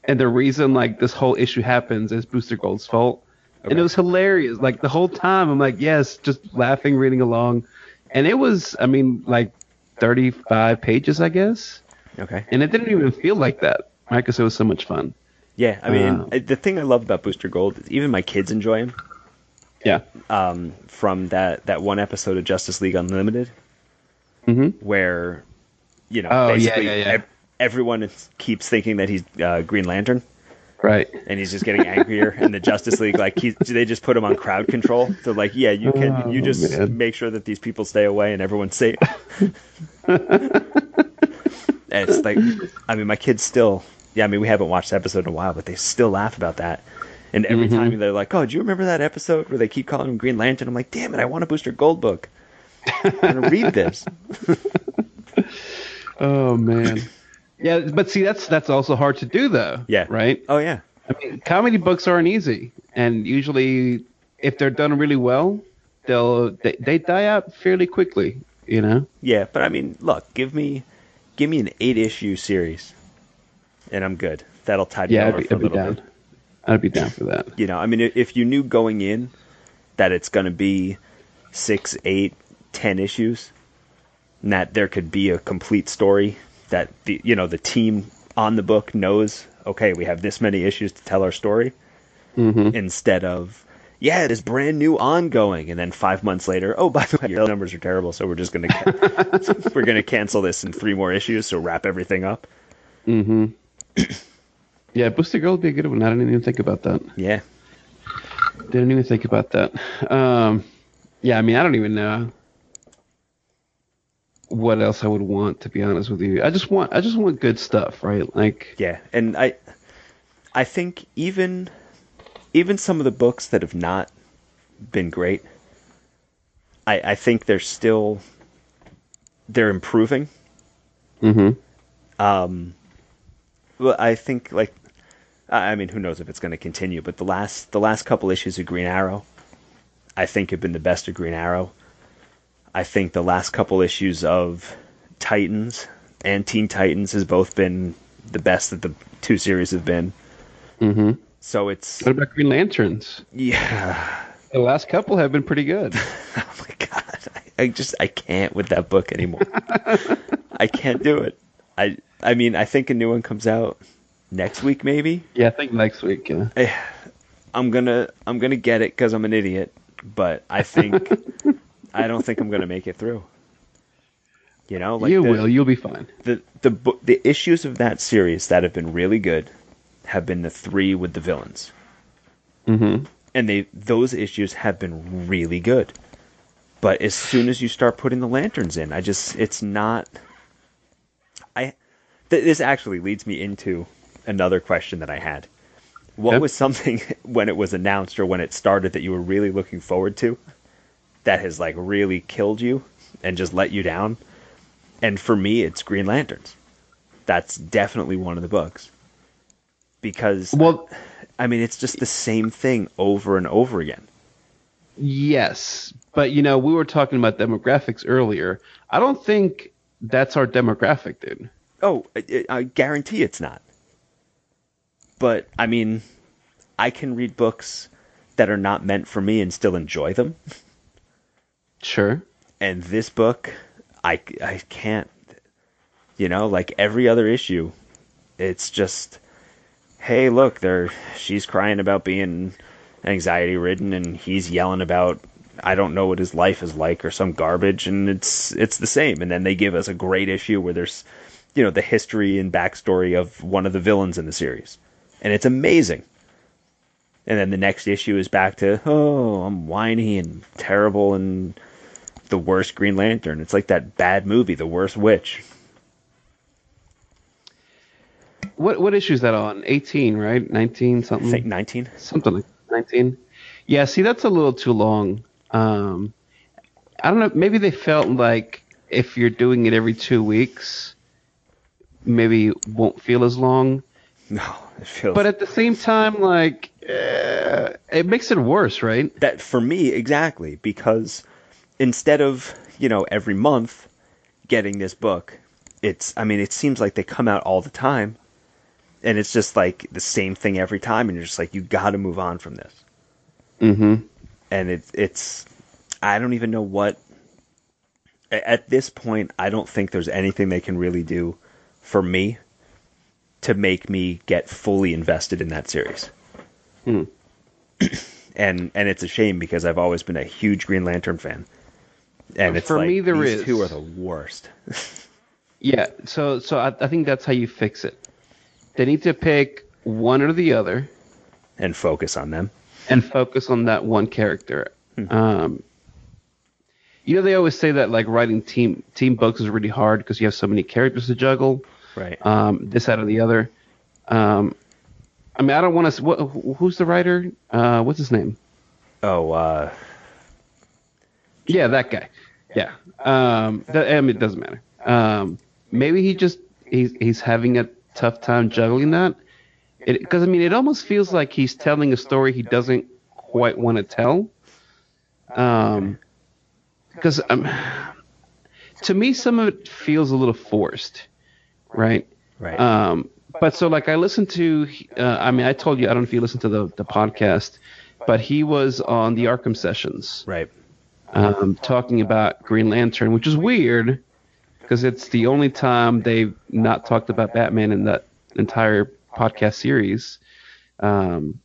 and the reason like this whole issue happens is Booster Gold's fault, and it was hilarious. Like the whole time, I'm like, yes, just laughing, reading along, and it was, I mean, like 35 pages, I guess, Okay. and it didn't even feel like that, right? Because it was so much fun. Yeah, I mean, Uh, the thing I love about Booster Gold is even my kids enjoy him. Yeah. Um, from that, that one episode of Justice League Unlimited hmm where, you know, Oh, yeah, basically yeah, yeah. ev- everyone is- keeps thinking that he's uh, Green Lantern. Right. and he's just getting angrier. and the Justice League, like, he, they just put him on crowd control. They're like, yeah, you can, you Oh, just man. make sure that these people stay away and everyone's safe. it's like, I mean, my kids still, yeah, I mean, we haven't watched the episode in a while, but they still laugh about that. And every Mhm. time they're like, "Oh, do you remember that episode where they keep calling him Green Lantern?" I'm like, "Damn it, I want a Booster Gold book. I'm gonna read this." Oh man. Yeah, but see, that's that's also hard to do, though. Yeah. Right. Oh yeah, I mean, comedy books aren't easy, and usually, if they're done really well, they'll they, they die out fairly quickly. You know. yeah, but I mean, look, give me, give me an eight issue series, and I'm good. That'll tide me Yeah, I'd over be, for a I'd be little down. bit. I'd be down for that. You know, I mean, if you knew going in that it's going to be six, eight, ten issues, and that there could be a complete story that the you know the team on the book knows. Okay, we have this many issues to tell our story, hmm instead of yeah, it is brand new ongoing, and then five months later, oh by the way, your numbers are terrible, so we're just gonna ca- we're gonna cancel this in three more issues, so wrap everything up. hmm yeah, Booster girl would be a good one. I didn't even think about that. Yeah, Didn't even think about that. Um, yeah, I mean, I don't even know what else I would want to be honest with you. I just want, I just want good stuff, right? Like, Yeah, and I I think even even some of the books that have not been great, I I think they're still they're improving. hmm Um well, I think like I I mean, who knows if it's going to continue, but the last the last couple issues of Green Arrow I think have been the best of Green Arrow. I think the last couple issues of Titans and Teen Titans has both been the best that the two series have been. Mm-hmm. So it's What about Green Lanterns? yeah. The last couple have been pretty good. Oh my god. I, I just I can't with that book anymore. I can't do it. I I mean, I think a new one comes out next week maybe. yeah, I think next week. Yeah. Eh, I'm gonna I'm gonna get it because I'm an idiot, but I think I don't think I'm gonna make it through. You know, like you the, will. You'll be fine. the the the issues of that series that have been really good have been the three with the villains, Mm-hmm. and they those issues have been really good. But as soon as you start putting the lanterns in, I just it's not. I th- this actually leads me into another question that I had. What Okay. was something when it was announced or when it started that you were really looking forward to that has like really killed you and just let you down? And for me, it's Green Lanterns. That's definitely one of the books. Because Well, I mean, it's just the same thing over and over again. yes, but you know, we were talking about demographics earlier. I don't think that's our demographic, dude. Oh, I, I guarantee it's not. But I mean, I can read books that are not meant for me and still enjoy them. Sure. And this book, I, I can't. You know, like every other issue, it's just, hey, look, there, she's crying about being anxiety ridden, and he's yelling about I don't know what his life is like or some garbage, and it's it's the same. And then they give us a great issue where there's, you know, the history and backstory of one of the villains in the series, and it's amazing. And then the next issue is back to oh, I'm whiny and terrible and the worst Green Lantern. It's like that bad movie, The Worst Witch. What what issue is that on? 18, right? 19 I something. think 19. something like 19. Yeah, see, that's a little too long. Um, I don't know. Maybe they felt like if you're doing it every two weeks, maybe it won't feel as long. No, it feels But at the same time, like uh, it makes it worse, right? that for me exactly because instead of you know every month getting this book it's i mean it seems like they come out all the time and it's just like the same thing every time and you're just like you got to move on from this Mm-hmm. and it's it's i don't even know what at this point i don't think there's anything they can really do for me to make me get fully invested in that series Hmm. and and it's a shame because I've always been a huge Green Lantern fan. And it's For like me, there these is. two are the worst. Yeah. So so I, I think that's how you fix it. They need to pick one or the other. and focus on them. and focus on that one character. Um, you know, they always say that like writing team team books is really hard because you have so many characters to juggle. Right. Um, this out of the other. Um, I mean, I don't want to. What, who's the writer? Uh, what's his name? oh, uh, Yeah, that guy. Yeah. Um, that, I mean, it doesn't matter. Um, maybe he just he's he's having a tough time juggling that. Because I mean, it almost feels like he's telling a story he doesn't quite want to tell. Um, because um, to me, some of it feels a little forced, right? right. Um, but so like I listened to, uh, I mean, I told you I don't know if you listened to the the podcast, but he was on the Arkham sessions right. Um, talking about Green Lantern, which is weird because it's the only time they've not talked about Batman in that entire podcast series. Um,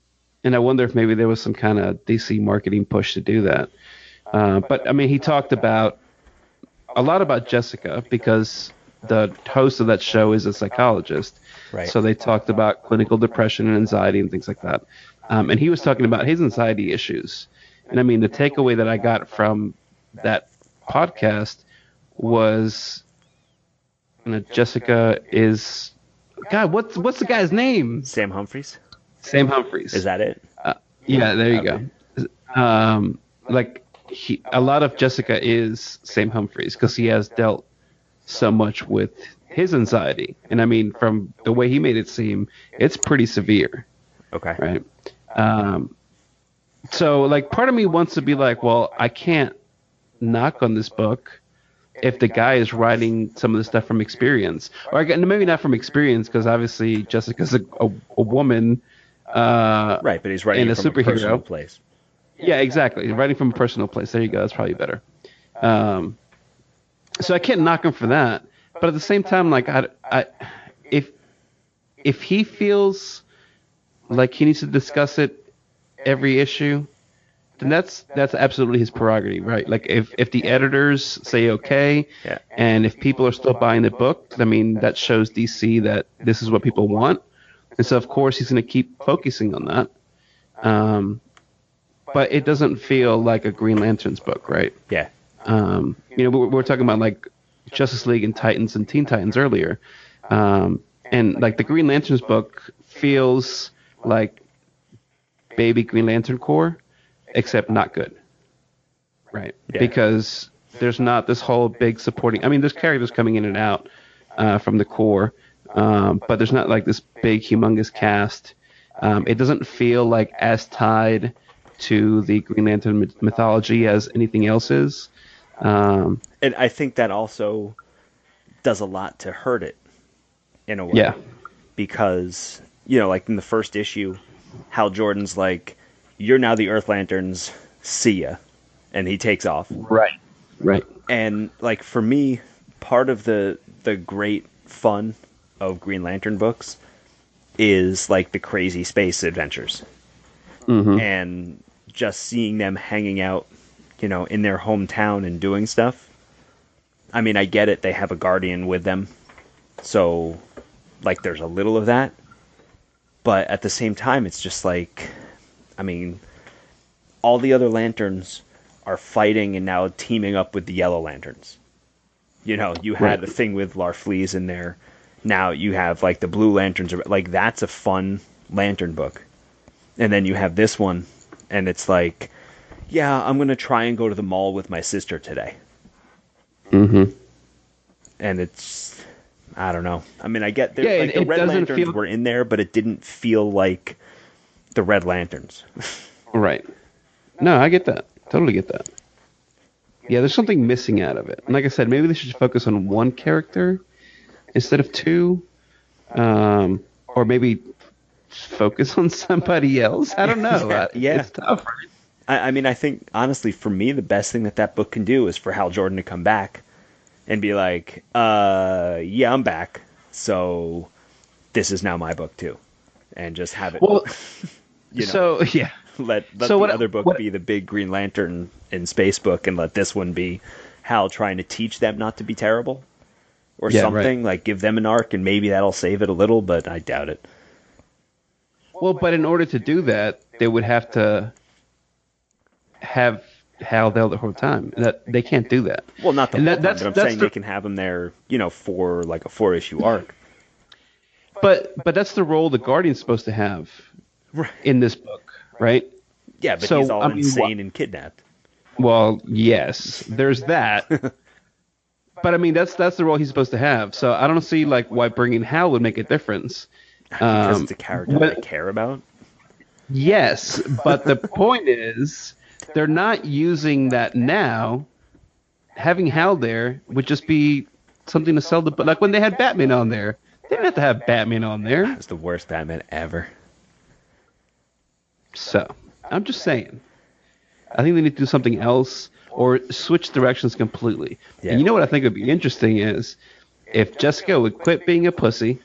and I wonder if maybe there was some kind of DC marketing push to do that. Uh, but I mean, he talked about a lot about Jessica because the host of that show is a psychologist. Right. So they talked about clinical depression and anxiety and things like that. Um, and he was talking about his anxiety issues. And I mean, the takeaway that I got from that podcast was, you know, Jessica is, God, what's what's the guy's name? Sam Humphries. Sam Humphries. Is that it? Yeah, there you go. Um, like he, a lot of Jessica is Sam Humphries because he has dealt so much with his anxiety, and I mean, from the way he made it seem, it's pretty severe, Okay. right? Um, so like part of me wants to be like, well, I can't knock on this book if the guy is writing some of the stuff from experience, or maybe not from experience because obviously Jessica's a, a, a woman. Uh, Right, but he's writing it a from a personal place. Yeah, exactly. Writing from a personal place. There you go. That's probably better. Um, so I can't knock him for that. But at the same time, like I, I, if if he feels like he needs to discuss it every issue, then that's that's absolutely his prerogative, right? Like if if the editors say okay, Yeah. and if people are still buying the book, I mean that shows DC that this is what people want, and so of course he's going to keep focusing on that. Um, but it doesn't feel like a Green Lantern's book, right? Yeah. Um, you know, we we're, we we're talking about like Justice League and Titans and Teen Titans earlier, um, and like the Green Lantern's book feels like baby Green Lantern Corps, except not good, right? Yeah. Because there's not this whole big supporting. I mean, there's characters coming in and out uh, from the core, um, but there's not like this big, humongous cast. Um, it doesn't feel like as tied to the Green Lantern myth- mythology as anything else is. Um, And I think that also does a lot to hurt it in a way. yeah, Because, you know, like in the first issue, Hal Jordan's like, You're now the Earth Lanterns, see ya. And he takes off. right, right, and like for me part of the the great fun of green lantern books is like the crazy space adventures. Hmm and just seeing them hanging out you know in their hometown and doing stuff. I mean i get it they have a guardian with them. So like there's a little of that but at the same time it's just like i mean all the other lanterns are fighting and now teaming up with the yellow lanterns. You know you had Right. the thing with larfleeze in there. Now you have like the blue lanterns like that's a fun lantern book. And then you have this one and it's like yeah i'm gonna try and go to the mall with my sister today. Mm hmm and it's I don't know. I mean, I get there. Yeah, like the Red Lanterns feel- were in there, but it didn't feel like the Red Lanterns. right. No, I get that. Totally get that. Yeah, there's something missing out of it. And like I said, maybe they should focus on one character instead of two, um, or maybe focus on somebody else. I don't know. Yeah, yeah. it's tough. I, I mean, I think honestly, for me, the best thing that that book can do is for Hal Jordan to come back and be like, "Uh, yeah, I'm back. So this is now my book too," and just have it. Well, you know, so yeah, let let so the what- other book what- be the big Green Lantern in space book, and let this one be Hal trying to teach them not to be terrible, or Yeah, right. something like give them an arc, and maybe that'll save it a little, but I doubt it. Well, but in order to do that, they would have to have Hal there the whole time. That they can't do that. Well, not the And whole that- time, that's- but I'm saying the- they can have them there, you know, for like a four issue arc. But but that's the role the Guardian's supposed to have in this book, right? Yeah, but So, he's all I mean, insane what- and kidnapped. Well, yes, there's that. but I mean, that's that's the role he's supposed to have. So I don't see like why bringing Hal would make a difference. Because Um, it's a character but- I care about. Yes, but the point is, they're not using that now. Having Hal there would just be something to sell the. Like when they had Batman on there, they didn't have to have Batman on there. It's the worst Batman ever. So I'm just saying. I think they need to do something else or switch directions completely. Yeah. And you know what I think would be interesting is if Jessica would quit being a pussy,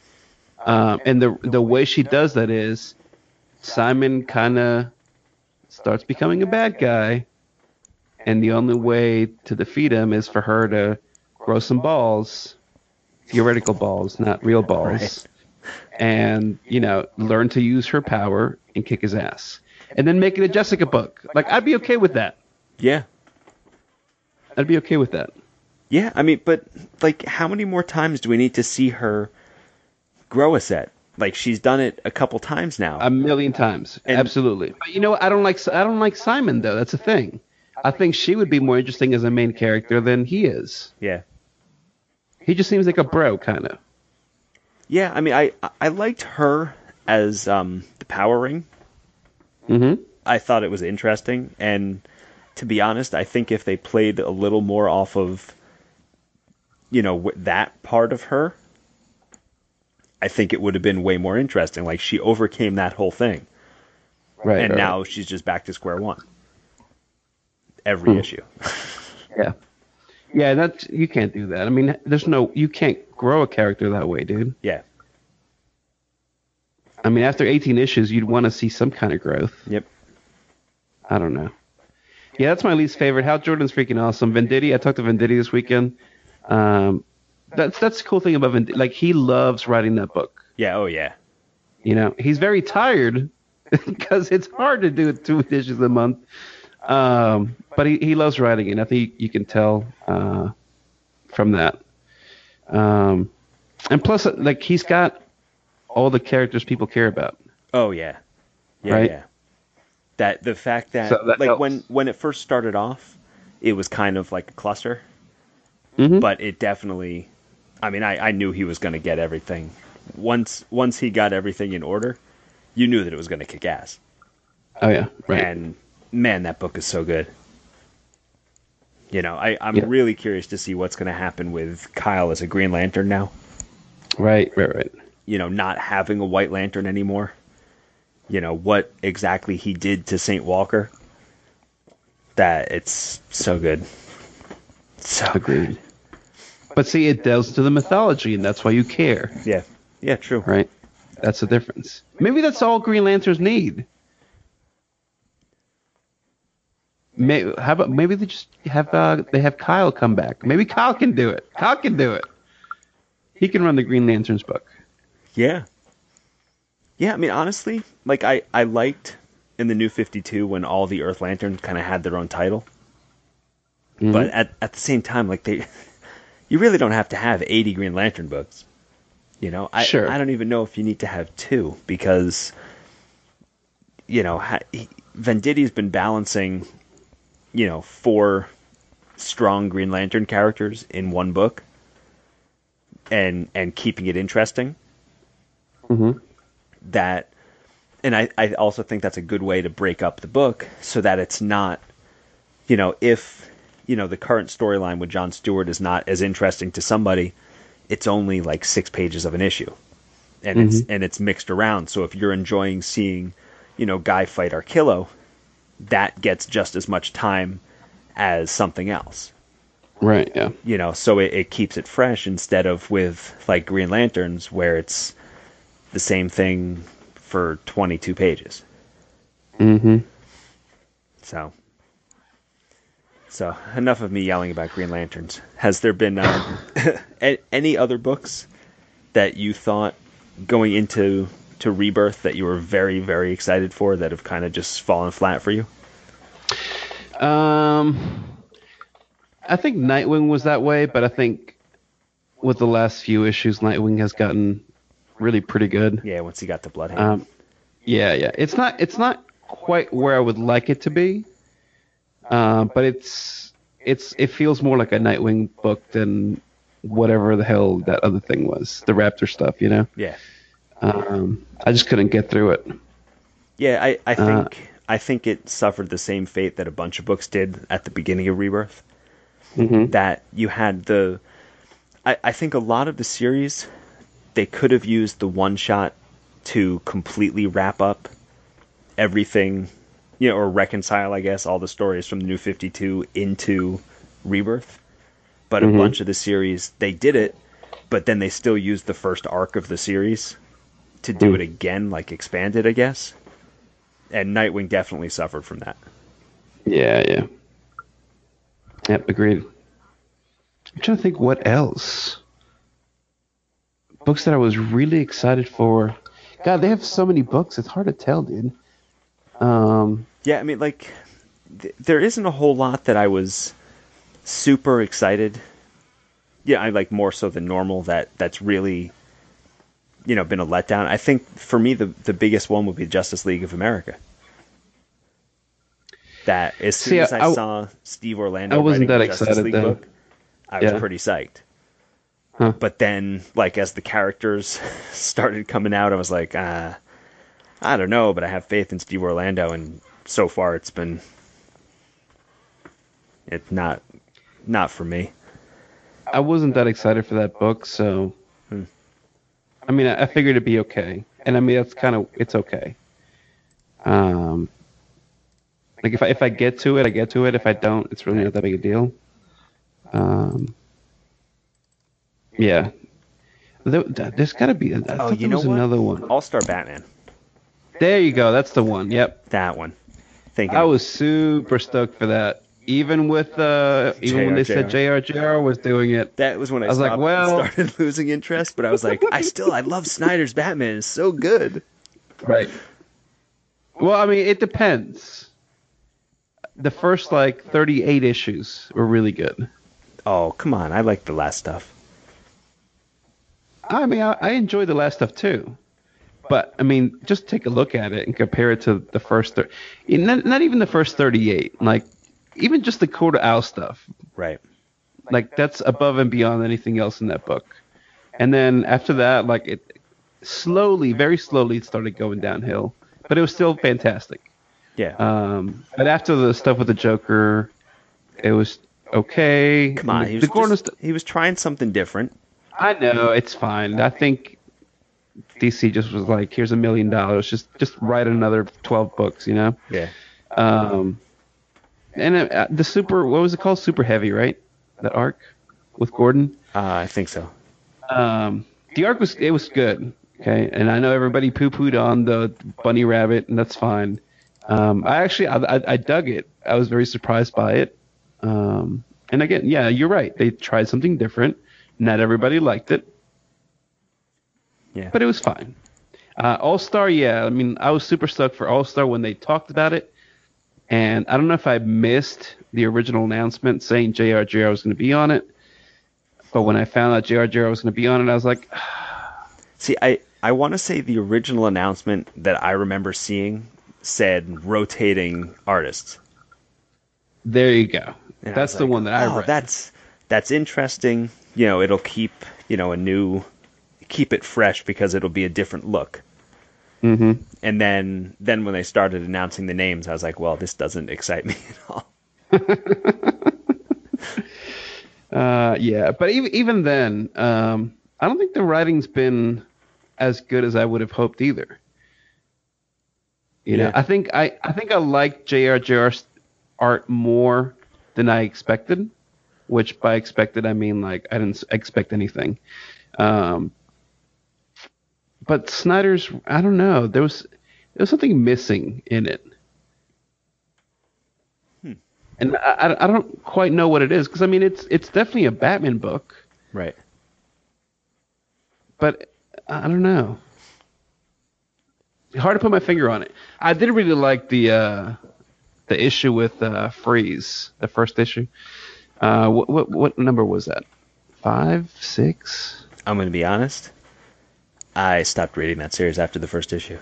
um, and the the way she does that is Simon kind of starts becoming a bad guy, and the only way to defeat him is for her to grow some balls, theoretical balls, not real balls, Right. and you know learn to use her power and kick his ass, and then make it a Jessica book. Like I'd be okay with that. Yeah. I'd be okay with that. Yeah, I mean, but like, how many more times do we need to see her grow a set? Like, she's done it a couple times now. A million times, And- absolutely. But you know, what? I don't like I don't like Simon though. That's the thing. I think she would be more interesting as a main character than he is. yeah. He just seems like a bro, kind of. Yeah, I mean, I I liked her as um the Power Ring, Mm-hmm. I thought it was interesting, and to be honest, I think if they played a little more off of, you know, that part of her, I think it would have been way more interesting. Like she overcame that whole thing, Right. and right, now she's just back to square one. Every Hmm. issue. yeah, yeah, that's you can't do that. I mean, there's no you can't grow a character that way, dude. Yeah. I mean, after 18 issues, you'd want to see some kind of growth. Yep. I don't know. Yeah, that's my least favorite. Hal Jordan's freaking awesome. Venditti, I talked to Venditti this weekend. Um, that's that's the cool thing about Venditti. Like he loves writing that book. Yeah. Oh yeah. You know, he's very tired because it's hard to do two issues a month. Um, but he, he loves writing it. I think you can tell uh, from that. Um, and plus, like he's got all the characters people care about. Oh yeah. Yeah. Right? Yeah. That the fact that, So that like helps. when when it first started off, it was kind of like a cluster. mm-hmm. but it definitely i mean i, I knew he was going to get everything once once he got everything in order you knew that it was going to kick ass Oh yeah, right. and man that book is so good you know I, i'm Yeah. really curious to see what's going to happen with kyle as a green lantern now right, right, right. you know not having a white lantern anymore you know what exactly he did to saint walker that it's so good so Agreed. But see, it delves to the mythology, and that's why you care, yeah yeah true right? That's the difference. Maybe that's all Green Lanterns need. May, how about maybe they just have uh, they have Kyle come back? Maybe Kyle can do it. Kyle can do it. He can run the Green Lanterns book. Yeah. Yeah, I mean honestly, like I I liked in the new 52 when all the Earth Lanterns kind of had their own title. Mm-hmm. But at at the same time like they you really don't have to have 80 Green Lantern books. You know, I Sure. I don't even know if you need to have two because you know, he, Venditti's been balancing you know, four strong Green Lantern characters in one book and and keeping it interesting Mm-hmm. that and I, I also think that's a good way to break up the book so that it's not you know if you know the current storyline with John Stewart is not as interesting to somebody it's only like 6 pages of an issue and it's and it's mixed around so if you're enjoying seeing you know guy fight Arkillo that gets just as much time as something else Right. Yeah. you know so it, it keeps it fresh instead of with like green lanterns where it's the same thing for 22 pages Mm-hmm. so so enough of me yelling about green lanterns has there been um, any other books that you thought going into to rebirth that you were very very excited for that have kind of just fallen flat for you Um, I think Nightwing was that way, but I think with the last few issues, Nightwing has gotten really pretty good. yeah once he got to bloodhound Um, yeah, yeah. It's not it's not quite where I would like it to be, uh, but it's it's it feels more like a Nightwing book than whatever the hell that other thing was, the Raptor stuff. You know, yeah um, I just couldn't get through it. Yeah, I, I Uh, think I think it suffered the same fate that a bunch of books did at the beginning of Rebirth. Mhm. That you had the, I, I think a lot of the series, they could have used the one shot to completely wrap up everything, you know, or reconcile, I guess, all the stories from the New Fifty Two into Rebirth. But a Mhm. bunch of the series, they did it, but then they still used the first arc of the series to do Hmm. it again, like expanded, I guess. And Nightwing definitely suffered from that. Yeah, yeah. Yep, agreed. I'm trying to think what else. Books that I was really excited for. God, they have so many books. It's hard to tell, dude. Um, Yeah, I mean, like, th- there isn't a whole lot that I was super excited. Yeah, I like more so than normal. That that's really, you know, been a letdown. I think for me, the the biggest one would be Justice League of America. That as soon See, as I, I- saw Steve Orlando I wasn't writing that the Justice excited, League book, I was pretty psyched. Huh. But then, like, as the characters started coming out, I was like, uh, I don't know, but I have faith in Steve Orlando, and so far it's been it's not not for me. I wasn't that excited for that book, so Hmm. I mean, I, I figured it'd be okay, and I mean that's kind of it's okay. Um, like if I if I get to it, I get to it. If I don't, it's really not that big a deal. Um, yeah. There, there's got to be. I Oh, thought you there know was what? another one. All Star Batman. There you go. That's the one. Yep. That one. Thinking I was super stoked for that. Even with uh, even when they said JRJR was doing it, that was when I, I was like, well- started losing interest, but I was like, I still I love Snyder's Batman. It's so good. Right. Well, I mean, it depends. The first like 38 issues were really good. Oh, come on. I like the last stuff. I mean, I, I enjoyed the last stuff too. But I mean, just take a look at it and compare it to the first. Thir- not, not even the first 38. Like, even just the Court of Owls stuff. Right. Like that's above and beyond anything else in that book. And then after that, like it slowly, very slowly, started going downhill. But it was still fantastic. Yeah. Um, but after the stuff with the Joker, it was okay. come on. The, He was, the just- st- he was trying something different. I know it's fine. I think DC just was like, here's a million dollars, just just write another twelve books, you know. Yeah. Um, and uh, the super, what was it called? Super heavy, right? That arc with Gordon. Uh, I think so. Um, the arc was it was good. Okay, and I know everybody poo pooed on the bunny rabbit, and that's fine. Um, I actually I, I, I dug it. I was very surprised by it. Um, and again, yeah, you're right. They tried something different. Not everybody liked it, Yeah. but it was fine. Uh, All Star, yeah. I mean, I was super stuck for All Star when they talked about it, and I don't know if I missed the original announcement saying JRJR was going to be on it, but when I found out JRJR was going to be on it, I was like, See, I, I want to say the original announcement that I remember seeing said rotating artists. There you go. And that's the like, one that I oh, read. That's that's interesting. You know, it'll keep you know a new keep it fresh because it'll be a different look. hmm And then then when they started announcing the names, I was like, well, this doesn't excite me at all. Uh, yeah, but even even then, um, I don't think the writing's been as good as I would have hoped either. You know, Yeah. I think I I think I like JRJR's art more than I expected, which by expected I mean like I didn't expect anything. Um, but Snyder's, I don't know, there was there was something missing in it. and I, I- don't quite know what it is because I mean it's it's definitely a Batman book, Right. but I don't know. Hard to put my finger on it. I did really like the uh, the issue with uh, Freeze, the first issue. Uh, what, what what number was that? Five, six? I'm going to be honest. I stopped reading that series after the first issue.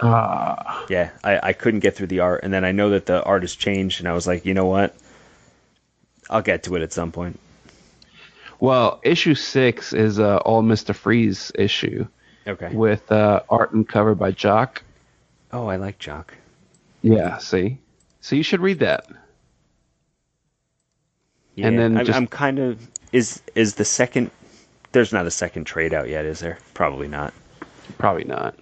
Ah, Yeah, I, I couldn't get through the art, and then I know that the art has changed, and I was like, you know what? I'll get to it at some point. well, issue six is uh, all Mister Freeze issue Okay. with uh, art and cover by Jock. Oh, I like Jock. Yeah, see, so you should read that. Yeah, And then I'm, just- I'm kind of is is the second. There's not a second trade out yet, is there? Probably not. Probably not.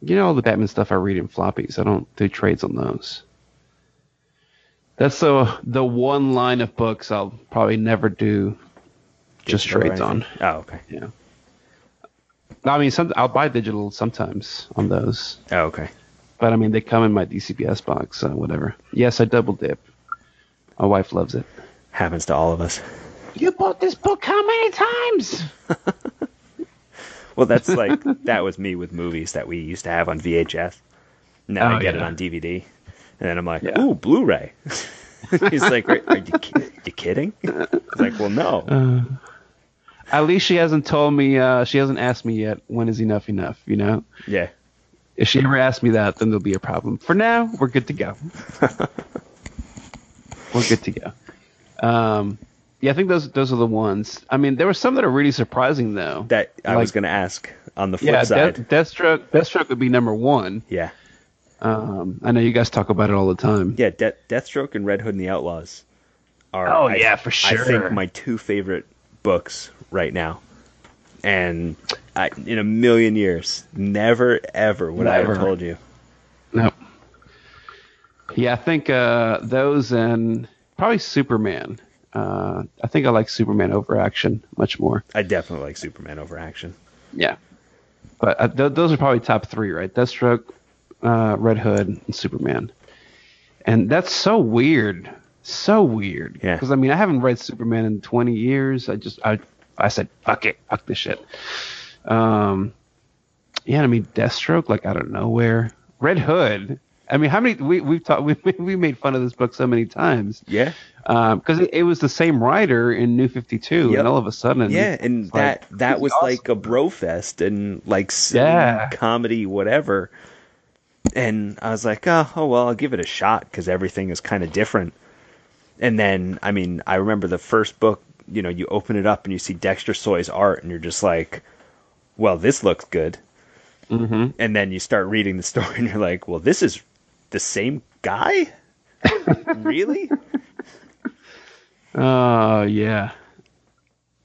You know all the Batman stuff I read in floppies. I don't do trades on those. That's the the one line of books I'll probably never do just Digital trades on. Oh, okay. Yeah. I mean, some I'll buy digital sometimes on those, Oh, okay. but I mean they come in my DCBS box, so whatever. Yes, I double dip. My wife loves it. Happens to all of us. You bought this book how many times? Well, that's like that was me with movies that we used to have on VHS. Now Oh, I get it on DVD, and then I'm like, Yeah. "Ooh, Blu-ray." He's like, "Are are you, ki- you kidding?" I was like, "Well, no." Uh, At least she hasn't told me. Uh, she hasn't asked me yet. When is enough enough? You know. yeah, If she ever asks me that, then there'll be a problem. For now, we're good to go. we're good to go. Um, Yeah, I think those those are the ones. I mean, there were some that are really surprising though. That I Like- was going to ask on the flip yeah, side. Death, Deathstroke. Deathstroke would be number one. yeah. Um, I know you guys talk about it all the time. Yeah, De- Deathstroke and Red Hood and the Outlaws are Oh, I- yeah, for sure. I think my two favorite books right now. And I, in a million years, never ever would I have told you. Nope. Yeah, I think uh, those and probably Superman. Uh, I think I like Superman over Action much more. I definitely like Superman over Action. Yeah, but uh, th- those are probably top three, right? Deathstroke, uh, Red Hood, and Superman. And that's so weird, so weird. Yeah. Because I mean, I haven't read Superman in 20 years. I just I I said fuck it, fuck this shit. Um, yeah, I mean Deathstroke like out of nowhere. Red Hood. I mean, how many we we've talked we we made fun of this book so many times Yeah. because it, it was the same writer in New Fifty Two, Yep. and all of a sudden, Yeah, and it's like, that that was awesome. like a bro fest and like Yeah. comedy whatever. And I was like, oh, oh well, I'll give it a shot because everything is kind of different. And then, I mean, I remember the first book. You know, you open it up and you see Dexter Soy's art, and you're just like, well, this looks good. Mhm. And then you start reading the story, and you're like, well, this is the same guy. really? Oh yeah,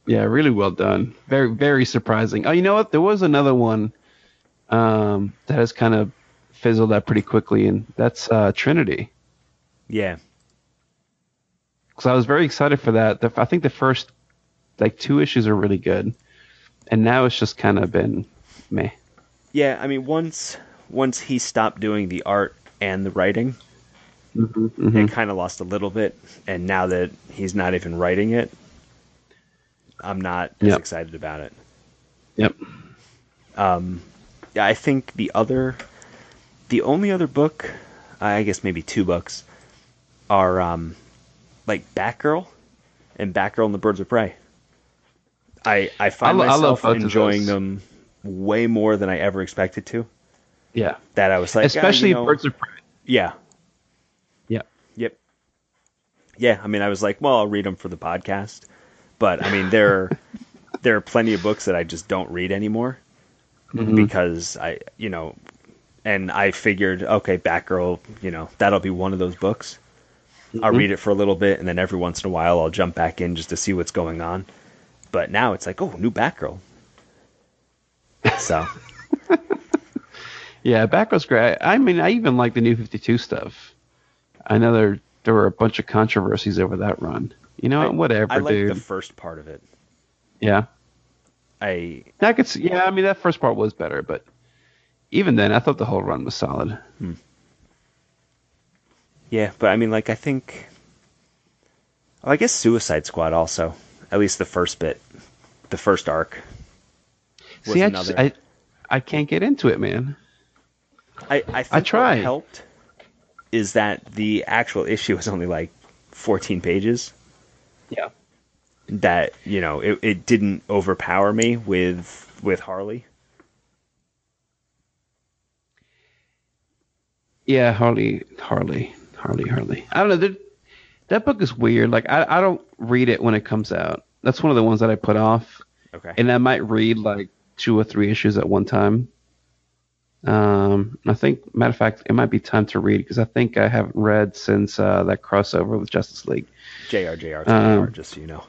yeah, really well done. Very very surprising. Oh, you know what? There was another one um, that has kind of fizzled out pretty quickly, and that's uh, Trinity. Yeah. Because I was very excited for that. The, I think the first like two issues are really good, and now it's just kind of been meh. Yeah, I mean, once once he stopped doing the art and the writing, Mm-hmm. it kind of lost a little bit. And now that he's not even writing it, I'm not as excited about it. Yep. Um, yeah, I think the other, the only other book, I guess maybe two books, are um, like Batgirl and Batgirl and the Birds of Prey. I I find I lo- I myself enjoying them way more than I ever expected to. Yeah. That I was like, ah, you Especially know- Birds of Prey. Yeah, Yeah. Yep. Yeah, I mean, I was like, well, I'll read them for the podcast, but I mean, there there are plenty of books that I just don't read anymore Mhm. because I, you know, and I figured, okay, Batgirl, you know, that'll be one of those books. I'll Mhm. read it for a little bit, and then every once in a while, I'll jump back in just to see what's going on. But now it's like, oh, new Batgirl. So Yeah, Batgirl's great. I, I mean, I even like the New Fifty Two stuff. I know there there were a bunch of controversies over that run. You know, what? whatever, I like dude. the first part of it. yeah, I I could. See, yeah, I mean that first part was better, but even then, I thought the whole run was solid. Hmm. Yeah, but I mean, like, I think. Well, I guess Suicide Squad also. At least the first bit, the first arc. was See, I, just, I I can't get into it, man. I, I think tried. what helped is that the actual issue was only like 14 pages. Yeah. That you know, it, it didn't overpower me with with Harley. Yeah, Harley, Harley, Harley, Harley. I don't know. That that book is weird. Like I I don't read it when it comes out. That's one of the ones that I put off. Okay. and I might read like two or three issues at one time. Um, I think, matter of fact, it might be time to read because I think I haven't read since uh, that crossover with Justice League. JR, Um, just so you know.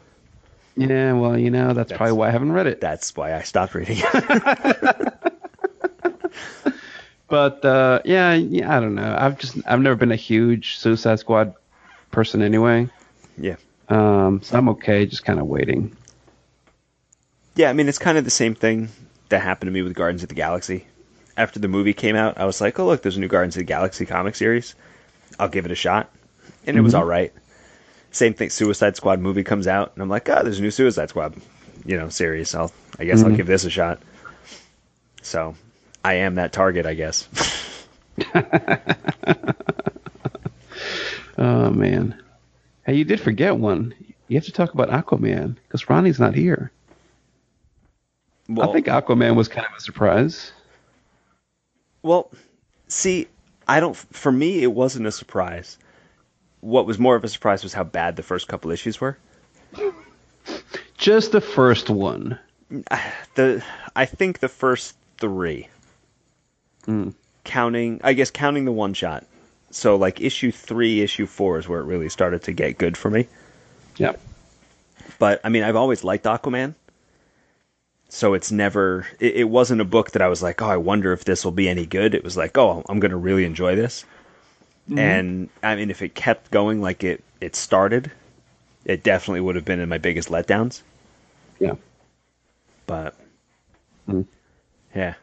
Yeah, well, you know, that's, That's- probably why I haven't read it. That's why I stopped reading it. But uh, yeah, yeah, I don't know. I've just I've never been a huge Suicide Squad person anyway. yeah. Um, so I'm okay, just kind of waiting. Yeah, I mean, it's kind of the same thing that happened to me with Guardians of the Galaxy. After the movie came out, I was like, oh, look, there's a new Guardians of the Galaxy comic series. I'll give it a shot. And it was Mhm. all right. Same thing, Suicide Squad movie comes out, and I'm like, oh, there's a new Suicide Squad, you know, series. I'll, I guess I'll Mhm. give this a shot. So, I am that target, I guess. Oh man, hey, you did forget one. You have to talk about Aquaman because Ronnie's not here. well, I think Aquaman was kind of a surprise. Well, see, I don't. For me, it wasn't a surprise. What was more of a surprise was how bad the first couple issues were. Just the first one. The I think the first three, Hmm. counting I guess counting the one shot. So like issue three, issue four is where it really started to get good for me. Yep. But I mean, I've always liked Aquaman. So it's never. It, it wasn't a book that I was like, oh, I wonder if this will be any good. It was like, oh, I'm going to really enjoy this. And I mean, if it kept going like it it started, it definitely would have been in my biggest letdowns. Yeah. But Hmm. yeah,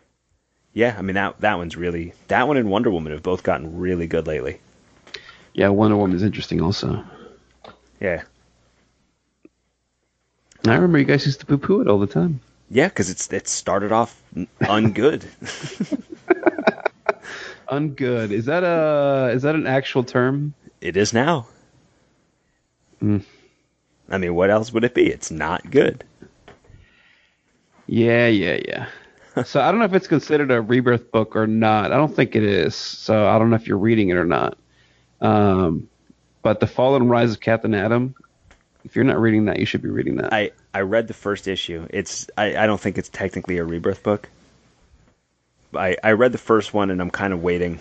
yeah. I mean that that one's really that one and Wonder Woman have both gotten really good lately. Yeah, Wonder Woman is interesting also. Yeah, I remember you guys used to poo-poo it all the time. Yeah, because it's it started off ungood. Ungood. Is that a is that an actual term? it is now. Mm. I mean, what else would it be? It's not good. Yeah, yeah, yeah. so I don't know if it's considered a rebirth book or not. I don't think it is. So I don't know if you're reading it or not. Um, but the Fall and Rise of Captain Atom. If you're not reading that, you should be reading that. I I read the first issue. It's I, I don't think it's technically a rebirth book. I I read the first one and I'm kind of waiting.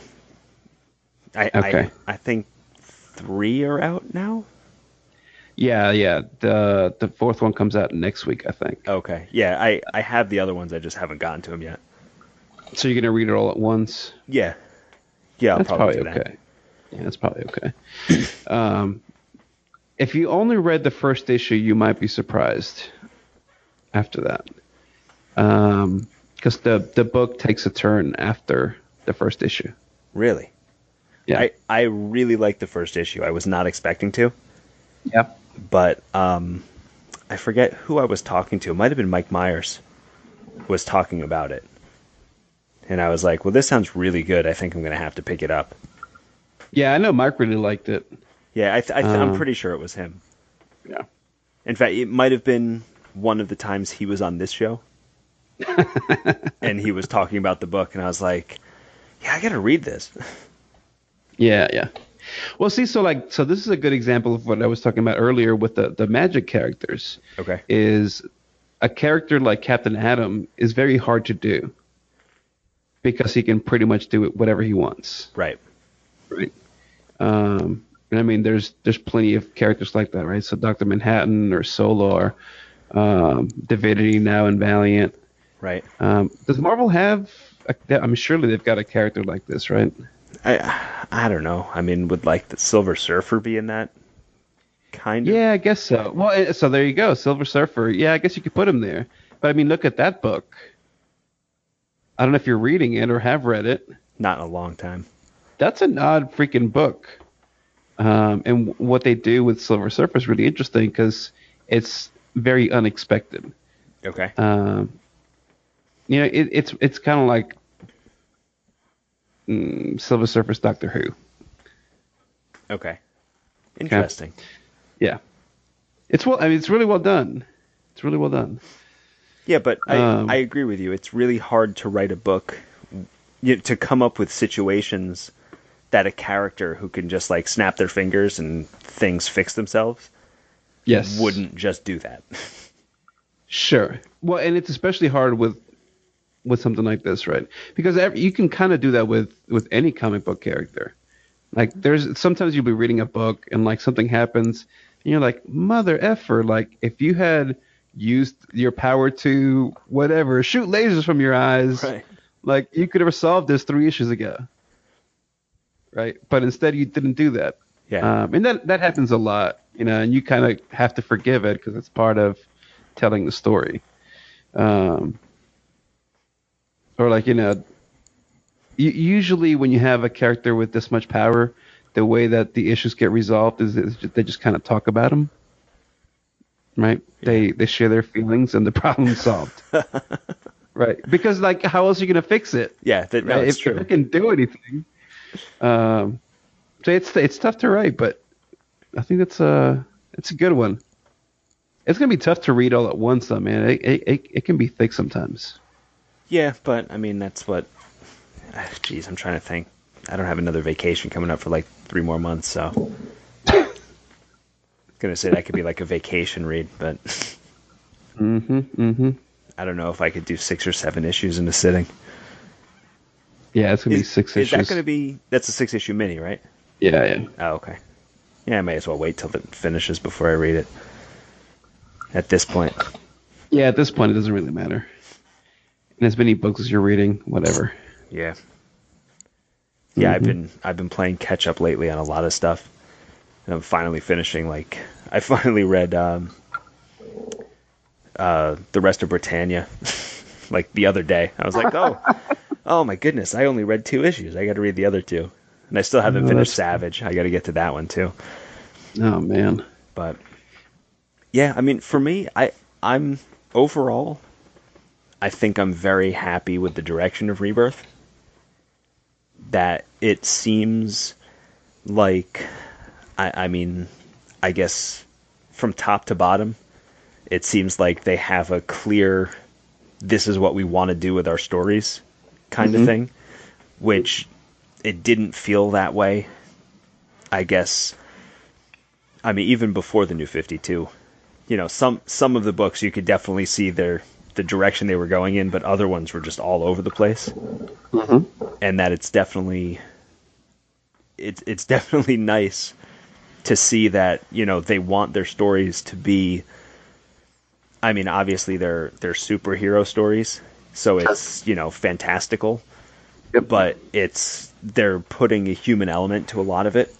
I Okay. I, I think three are out now. yeah, yeah. The the fourth one comes out next week, I think. Okay. Yeah, I I have the other ones. I just haven't gotten to them yet. So you're gonna read it all at once. Yeah. Yeah, I'll That's probably, probably, do that. okay. Yeah, that's probably okay. um, if you only read the first issue, you might be surprised after that, because the the book takes a turn after the first issue. Really. Yeah. I I really liked the first issue. I was not expecting to, Yep. but um, I forget who I was talking to. It might have been Mike Myers was talking about it, and I was like, "Well, this sounds really good. I think I'm going to have to pick it up." Yeah, I know Mike really liked it. Yeah, I th- I th- I'm Um, pretty sure it was him. Yeah. In fact, it might have been one of the times he was on this show, and he was talking about the book, and I was like, "Yeah, I got to read this." Yeah, yeah. Well, see, so like, so this is a good example of what I was talking about earlier with the the magic characters. Okay. is a character like Captain Atom is very hard to do because he can pretty much do it whatever he wants, Right. right? Um, and I mean, there's there's plenty of characters like that, right? So Doctor Manhattan or Solar, um, Divinity now in Valiant. Right. Um, does Marvel have? A, I'm surely they've got a character like this, right? I I don't know. I mean, would like the Silver Surfer be in that? Kind of. Yeah, I guess so. Well, so there you go, Silver Surfer. Yeah, I guess you could put him there. But I mean, look at that book. I don't know if you're reading it or have read it. Not in a long time. That's an odd freaking book. Um, and what they do with Silver Surfer is really interesting because it's very unexpected. Okay. Um, you know, it, it's it's kind of like mm, Silver Surfer's Doctor Who. Okay. Interesting. Yeah, it's well. I mean, it's really well done. It's really well done. Yeah, but I Um, I agree with you. It's really hard to write a book you, to come up with situations that a character who can just like snap their fingers and things fix themselves Yes, wouldn't just do that. Sure. Well, and it's especially hard with with something like this, right? Because ev- you can kind of do that with with any comic book character. Like there's sometimes you'll be reading a book and like something happens and you're like, "Mother effer, like if you had used your power to whatever, shoot lasers from your eyes, like you could have solved this 3 issues ago." Right? But instead you didn't do that. Yeah. Um, and that that happens a lot, you know, and you kind of have to forgive it because it's part of telling the story. Um, or like you know, usually when you have a character with this much power, the way that the issues get resolved is, is they just kind of talk about them, right? They they share their feelings and the problem's solved, right? Because like, how else are you gonna fix it? yeah, that, no, right? if, true. if it can do anything. Um, so it's it's tough to write, but I think that's a it's a good one. It's gonna be tough to read all at once, though, man. It it, it, it can be thick sometimes. Yeah, but I mean that's what. ah, Jeez, I'm trying to think. I don't have another vacation coming up for like three more months, so I was Gonna say that could be like a vacation read, but Mm-hmm. Mm-hmm. I don't know if I could do six or seven issues in a sitting. Yeah, it's gonna be Is, six is issues. that gonna be? That's a six issue mini, right? Yeah, yeah. Oh, okay. Yeah, I may as well wait till it finishes before I read it. At this point, Yeah, at this point, it doesn't really matter. And as many books as you're reading, whatever. yeah, yeah. I've Mhm. been I've been playing catch up lately on a lot of stuff, and I'm finally finishing. Like, I finally read um, uh, the rest of Britannia, like the other day. I was like, oh, oh my goodness! I only read two issues. I got to read the other two, and I still haven't Oh, finished Savage. I got to get to that one too. Oh man. but yeah i mean for me i i'm overall i think i'm very happy with the direction of rebirth that it seems like i i mean i guess from top to bottom it seems like they have a clear this is what we want to do with our stories kind of Mhm. thing which it didn't feel that way i guess I mean, even before the new 52, you know, some some of the books you could definitely see their the direction they were going in, but other ones were just all over the place, Mm-hmm. and that it's definitely it's it's definitely nice to see that you know they want their stories to be. I mean, obviously they're they're superhero stories, so it's you know fantastical, Yep. but it's they're putting a human element to a lot of it.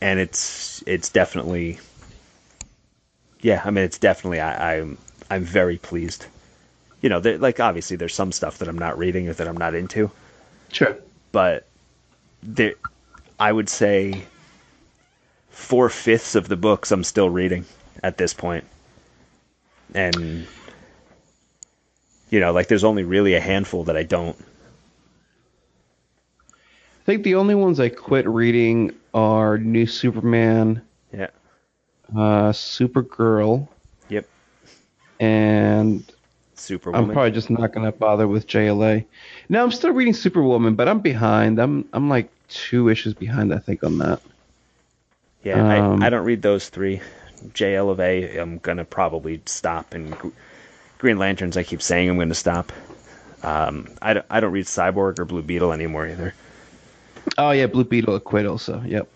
And it's it's definitely yeah i mean it's definitely I, i'm i'm very pleased. You know there, like obviously there's some stuff that i'm not reading or that i'm not into. Sure. but there i would say four fifths of the books i'm still reading at this point. And you know like there's only really a handful that i don't I think the only ones I quit reading are New Superman, yeah uh, Supergirl, yep and superwoman I'm probably just not gonna bother with JLA. No, I'm still reading Superwoman, but I'm behind. I'm I'm like two issues behind, I think, on that. Yeah, Um, I, I don't read those three. JL of A, I'm gonna probably stop, and Green Lanterns, I keep saying I'm gonna stop. Um, I don't, I don't read Cyborg or Blue Beetle anymore either. Oh yeah, Blue Beetle I quit also. Yep.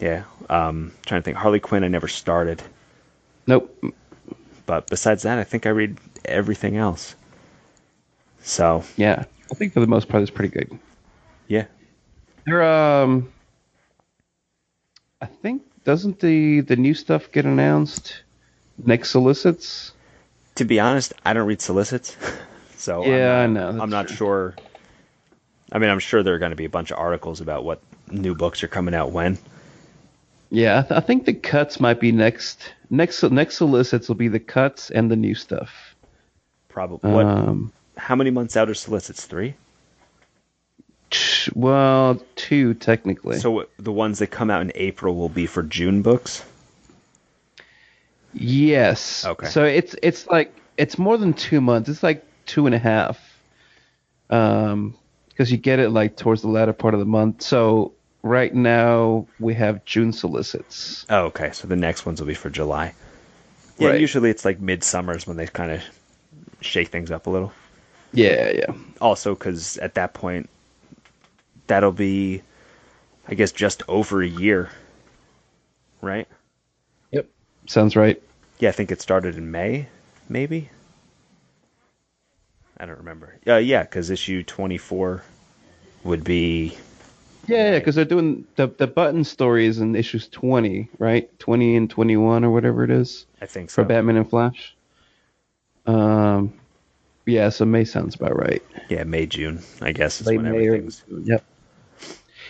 Yeah, um, trying to think. Harley Quinn, I never started, Nope. but besides that, I think I read everything else. So Yeah, I think for the most part it's pretty good. yeah, There, um, I think doesn't the the new stuff get announced next solicits? To be honest, I don't read solicits, so Yeah, I I'm know, not, that's I'm not true. sure. I mean, I'm sure there are going to be a bunch of articles about what new books are coming out when. Yeah, I, th- I think the cuts might be next. Next next solicits will be the cuts and the new stuff. Probably. What? Um, How many months out are solicits? Three. t- well, two technically. So the ones that come out in April will be for June books. Yes. Okay. So it's it's like it's more than two months. It's like two and a half. Um, because you get it like towards the latter part of the month. So right now we have June solicits. Oh, okay. So the next ones will be for July. Yeah, Right. usually it's like midsummers when they kind of shake things up a little. Yeah, yeah. Also, because at that point, that'll be, I guess, just over a year, right? Sounds right. Yeah, I think it started in May, maybe. I don't remember. Uh, yeah, because issue twenty four would be Yeah, yeah, because they're doing the the button stories in issues twenty, right? Twenty and twenty one or whatever it is I think so. for Batman and Flash. Um, yeah, so May sounds about right. Yeah, May June. I guess is Late when May or yep.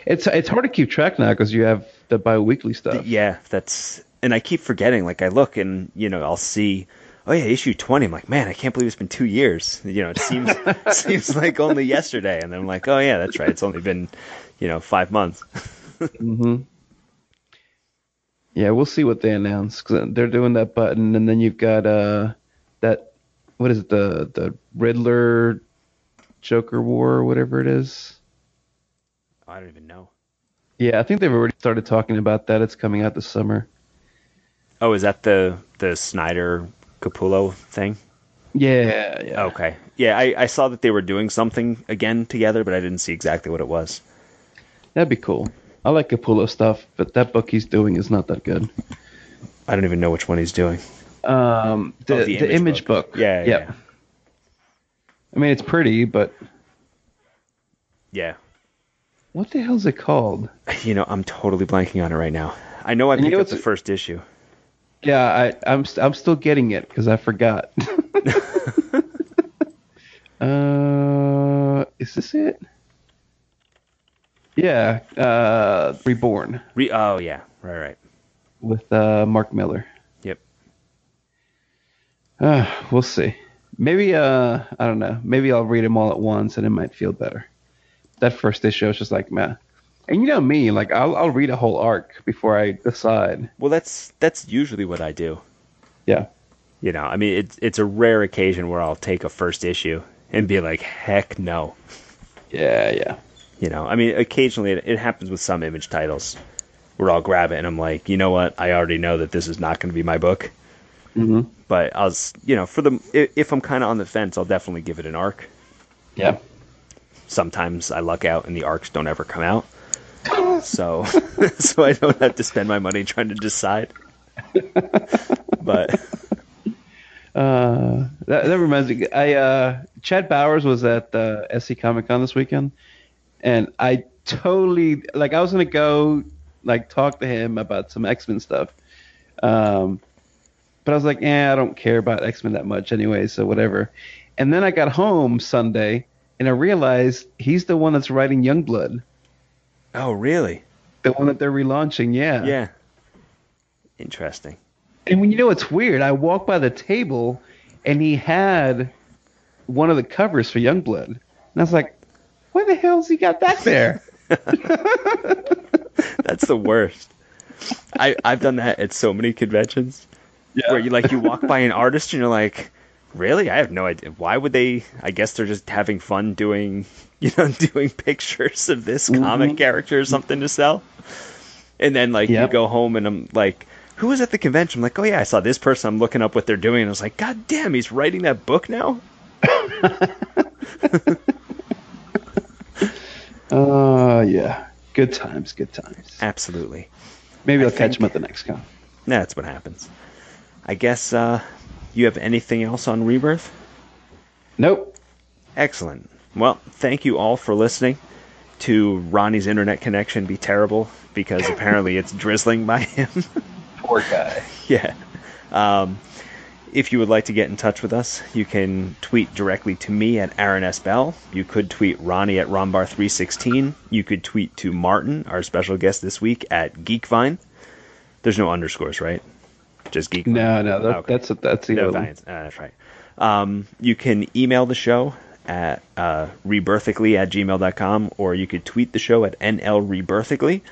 It's it's hard to keep track now because you have the bi-weekly stuff. Yeah, that's and I keep forgetting. Like I look and you know I'll see, oh yeah, issue twenty. I'm like, man, I can't believe it's been two years. You know, it seems seems like only yesterday. And then I'm like, oh yeah, that's right. It's only been, you know, five months. hmm Yeah, we'll see what they announce because they're doing that button, and then you've got uh that what is it the the Riddler Joker War or whatever it is. I don't even know. Yeah, I think they've already started talking about that. It's coming out this summer. Oh, is that the the Snyder Capullo thing? Yeah, yeah. Okay. Yeah, I, I saw that they were doing something again together, but I didn't see exactly what it was. That'd be cool. I like Capullo stuff, but that book he's doing is not that good. I don't even know which one he's doing. Um, the, Oh, the, image, book. Yeah, Yep. yeah. I mean, it's pretty, but Yeah. what the hell's it called? You know, I'm totally blanking on it right now. I know I And picked you know up the first issue. Yeah, I, I'm st- I'm still getting it because I forgot. uh, is this it? Yeah, uh, Reborn Re- oh yeah, right, right. with uh, Mark Millar. Yep. Uh, we'll see. Maybe uh, I don't know. Maybe I'll read them all at once and it might feel better. That first issue was just like meh. And you know me, like I'll I'll read a whole arc before I decide. Well, that's that's usually what I do. Yeah. You know, I mean, it's it's a rare occasion where I'll take a first issue and be like, heck no. Yeah, yeah. You know, I mean, occasionally it, it happens with some image titles where I'll grab it and I'm like, you know what? I already know that this is not going to be my book. hmm But I was, you know, for the if I'm kind of on the fence, I'll definitely give it an arc. Yeah. Sometimes I luck out and the arcs don't ever come out. So, so I don't have to spend my money trying to decide. but Uh, that, that reminds me. I uh, Chad Bowers was at uh, SC Comic Con this weekend, and I totally like. I was gonna go like talk to him about some X Men stuff, um, but I was like, eh, I don't care about X Men that much anyway, so whatever. And then I got home Sunday, and I realized he's the one that's writing Youngblood, oh, really? the one that they're relaunching. Yeah. Yeah. Interesting. And when you know it's weird, I walked by the table and he had one of the covers for Youngblood. And I was like, why the hell's he got that there? That's the worst. I I've done that at so many conventions where you like you walk by an artist and you're like, really? I have no idea. Why would they? I guess they're just having fun doing you know doing pictures of this comic character or something to sell. And then like Yep. you go home and I'm like. Who was at the convention? I'm like, oh yeah, I saw this person. I'm looking up what they're doing. And I was like, God damn, he's writing that book now. Oh, yeah. Good times, good times. Absolutely. Maybe I I'll catch think- him at the next con. That's what happens. I guess uh, you have anything else on Rebirth? Nope. Excellent. Well, thank you all for listening to Ronnie's internet connection be terrible because apparently it's drizzling by him. Poor guy. yeah. Um, if you would like to get in touch with us, you can tweet directly to me at Aaron S. Bell. You could tweet Ronnie at Ronbar316. You could tweet to Martin, our special guest this week, at Geekvine. There's no underscores, right? Just Geekvine. No, no, that, Okay. that's that's the No. Vines. Uh, that's right. Um, you can email the show at uh, rebirthically at gmail.com, or you could tweet the show at nlrebirthically.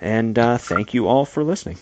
And uh, thank you all for listening.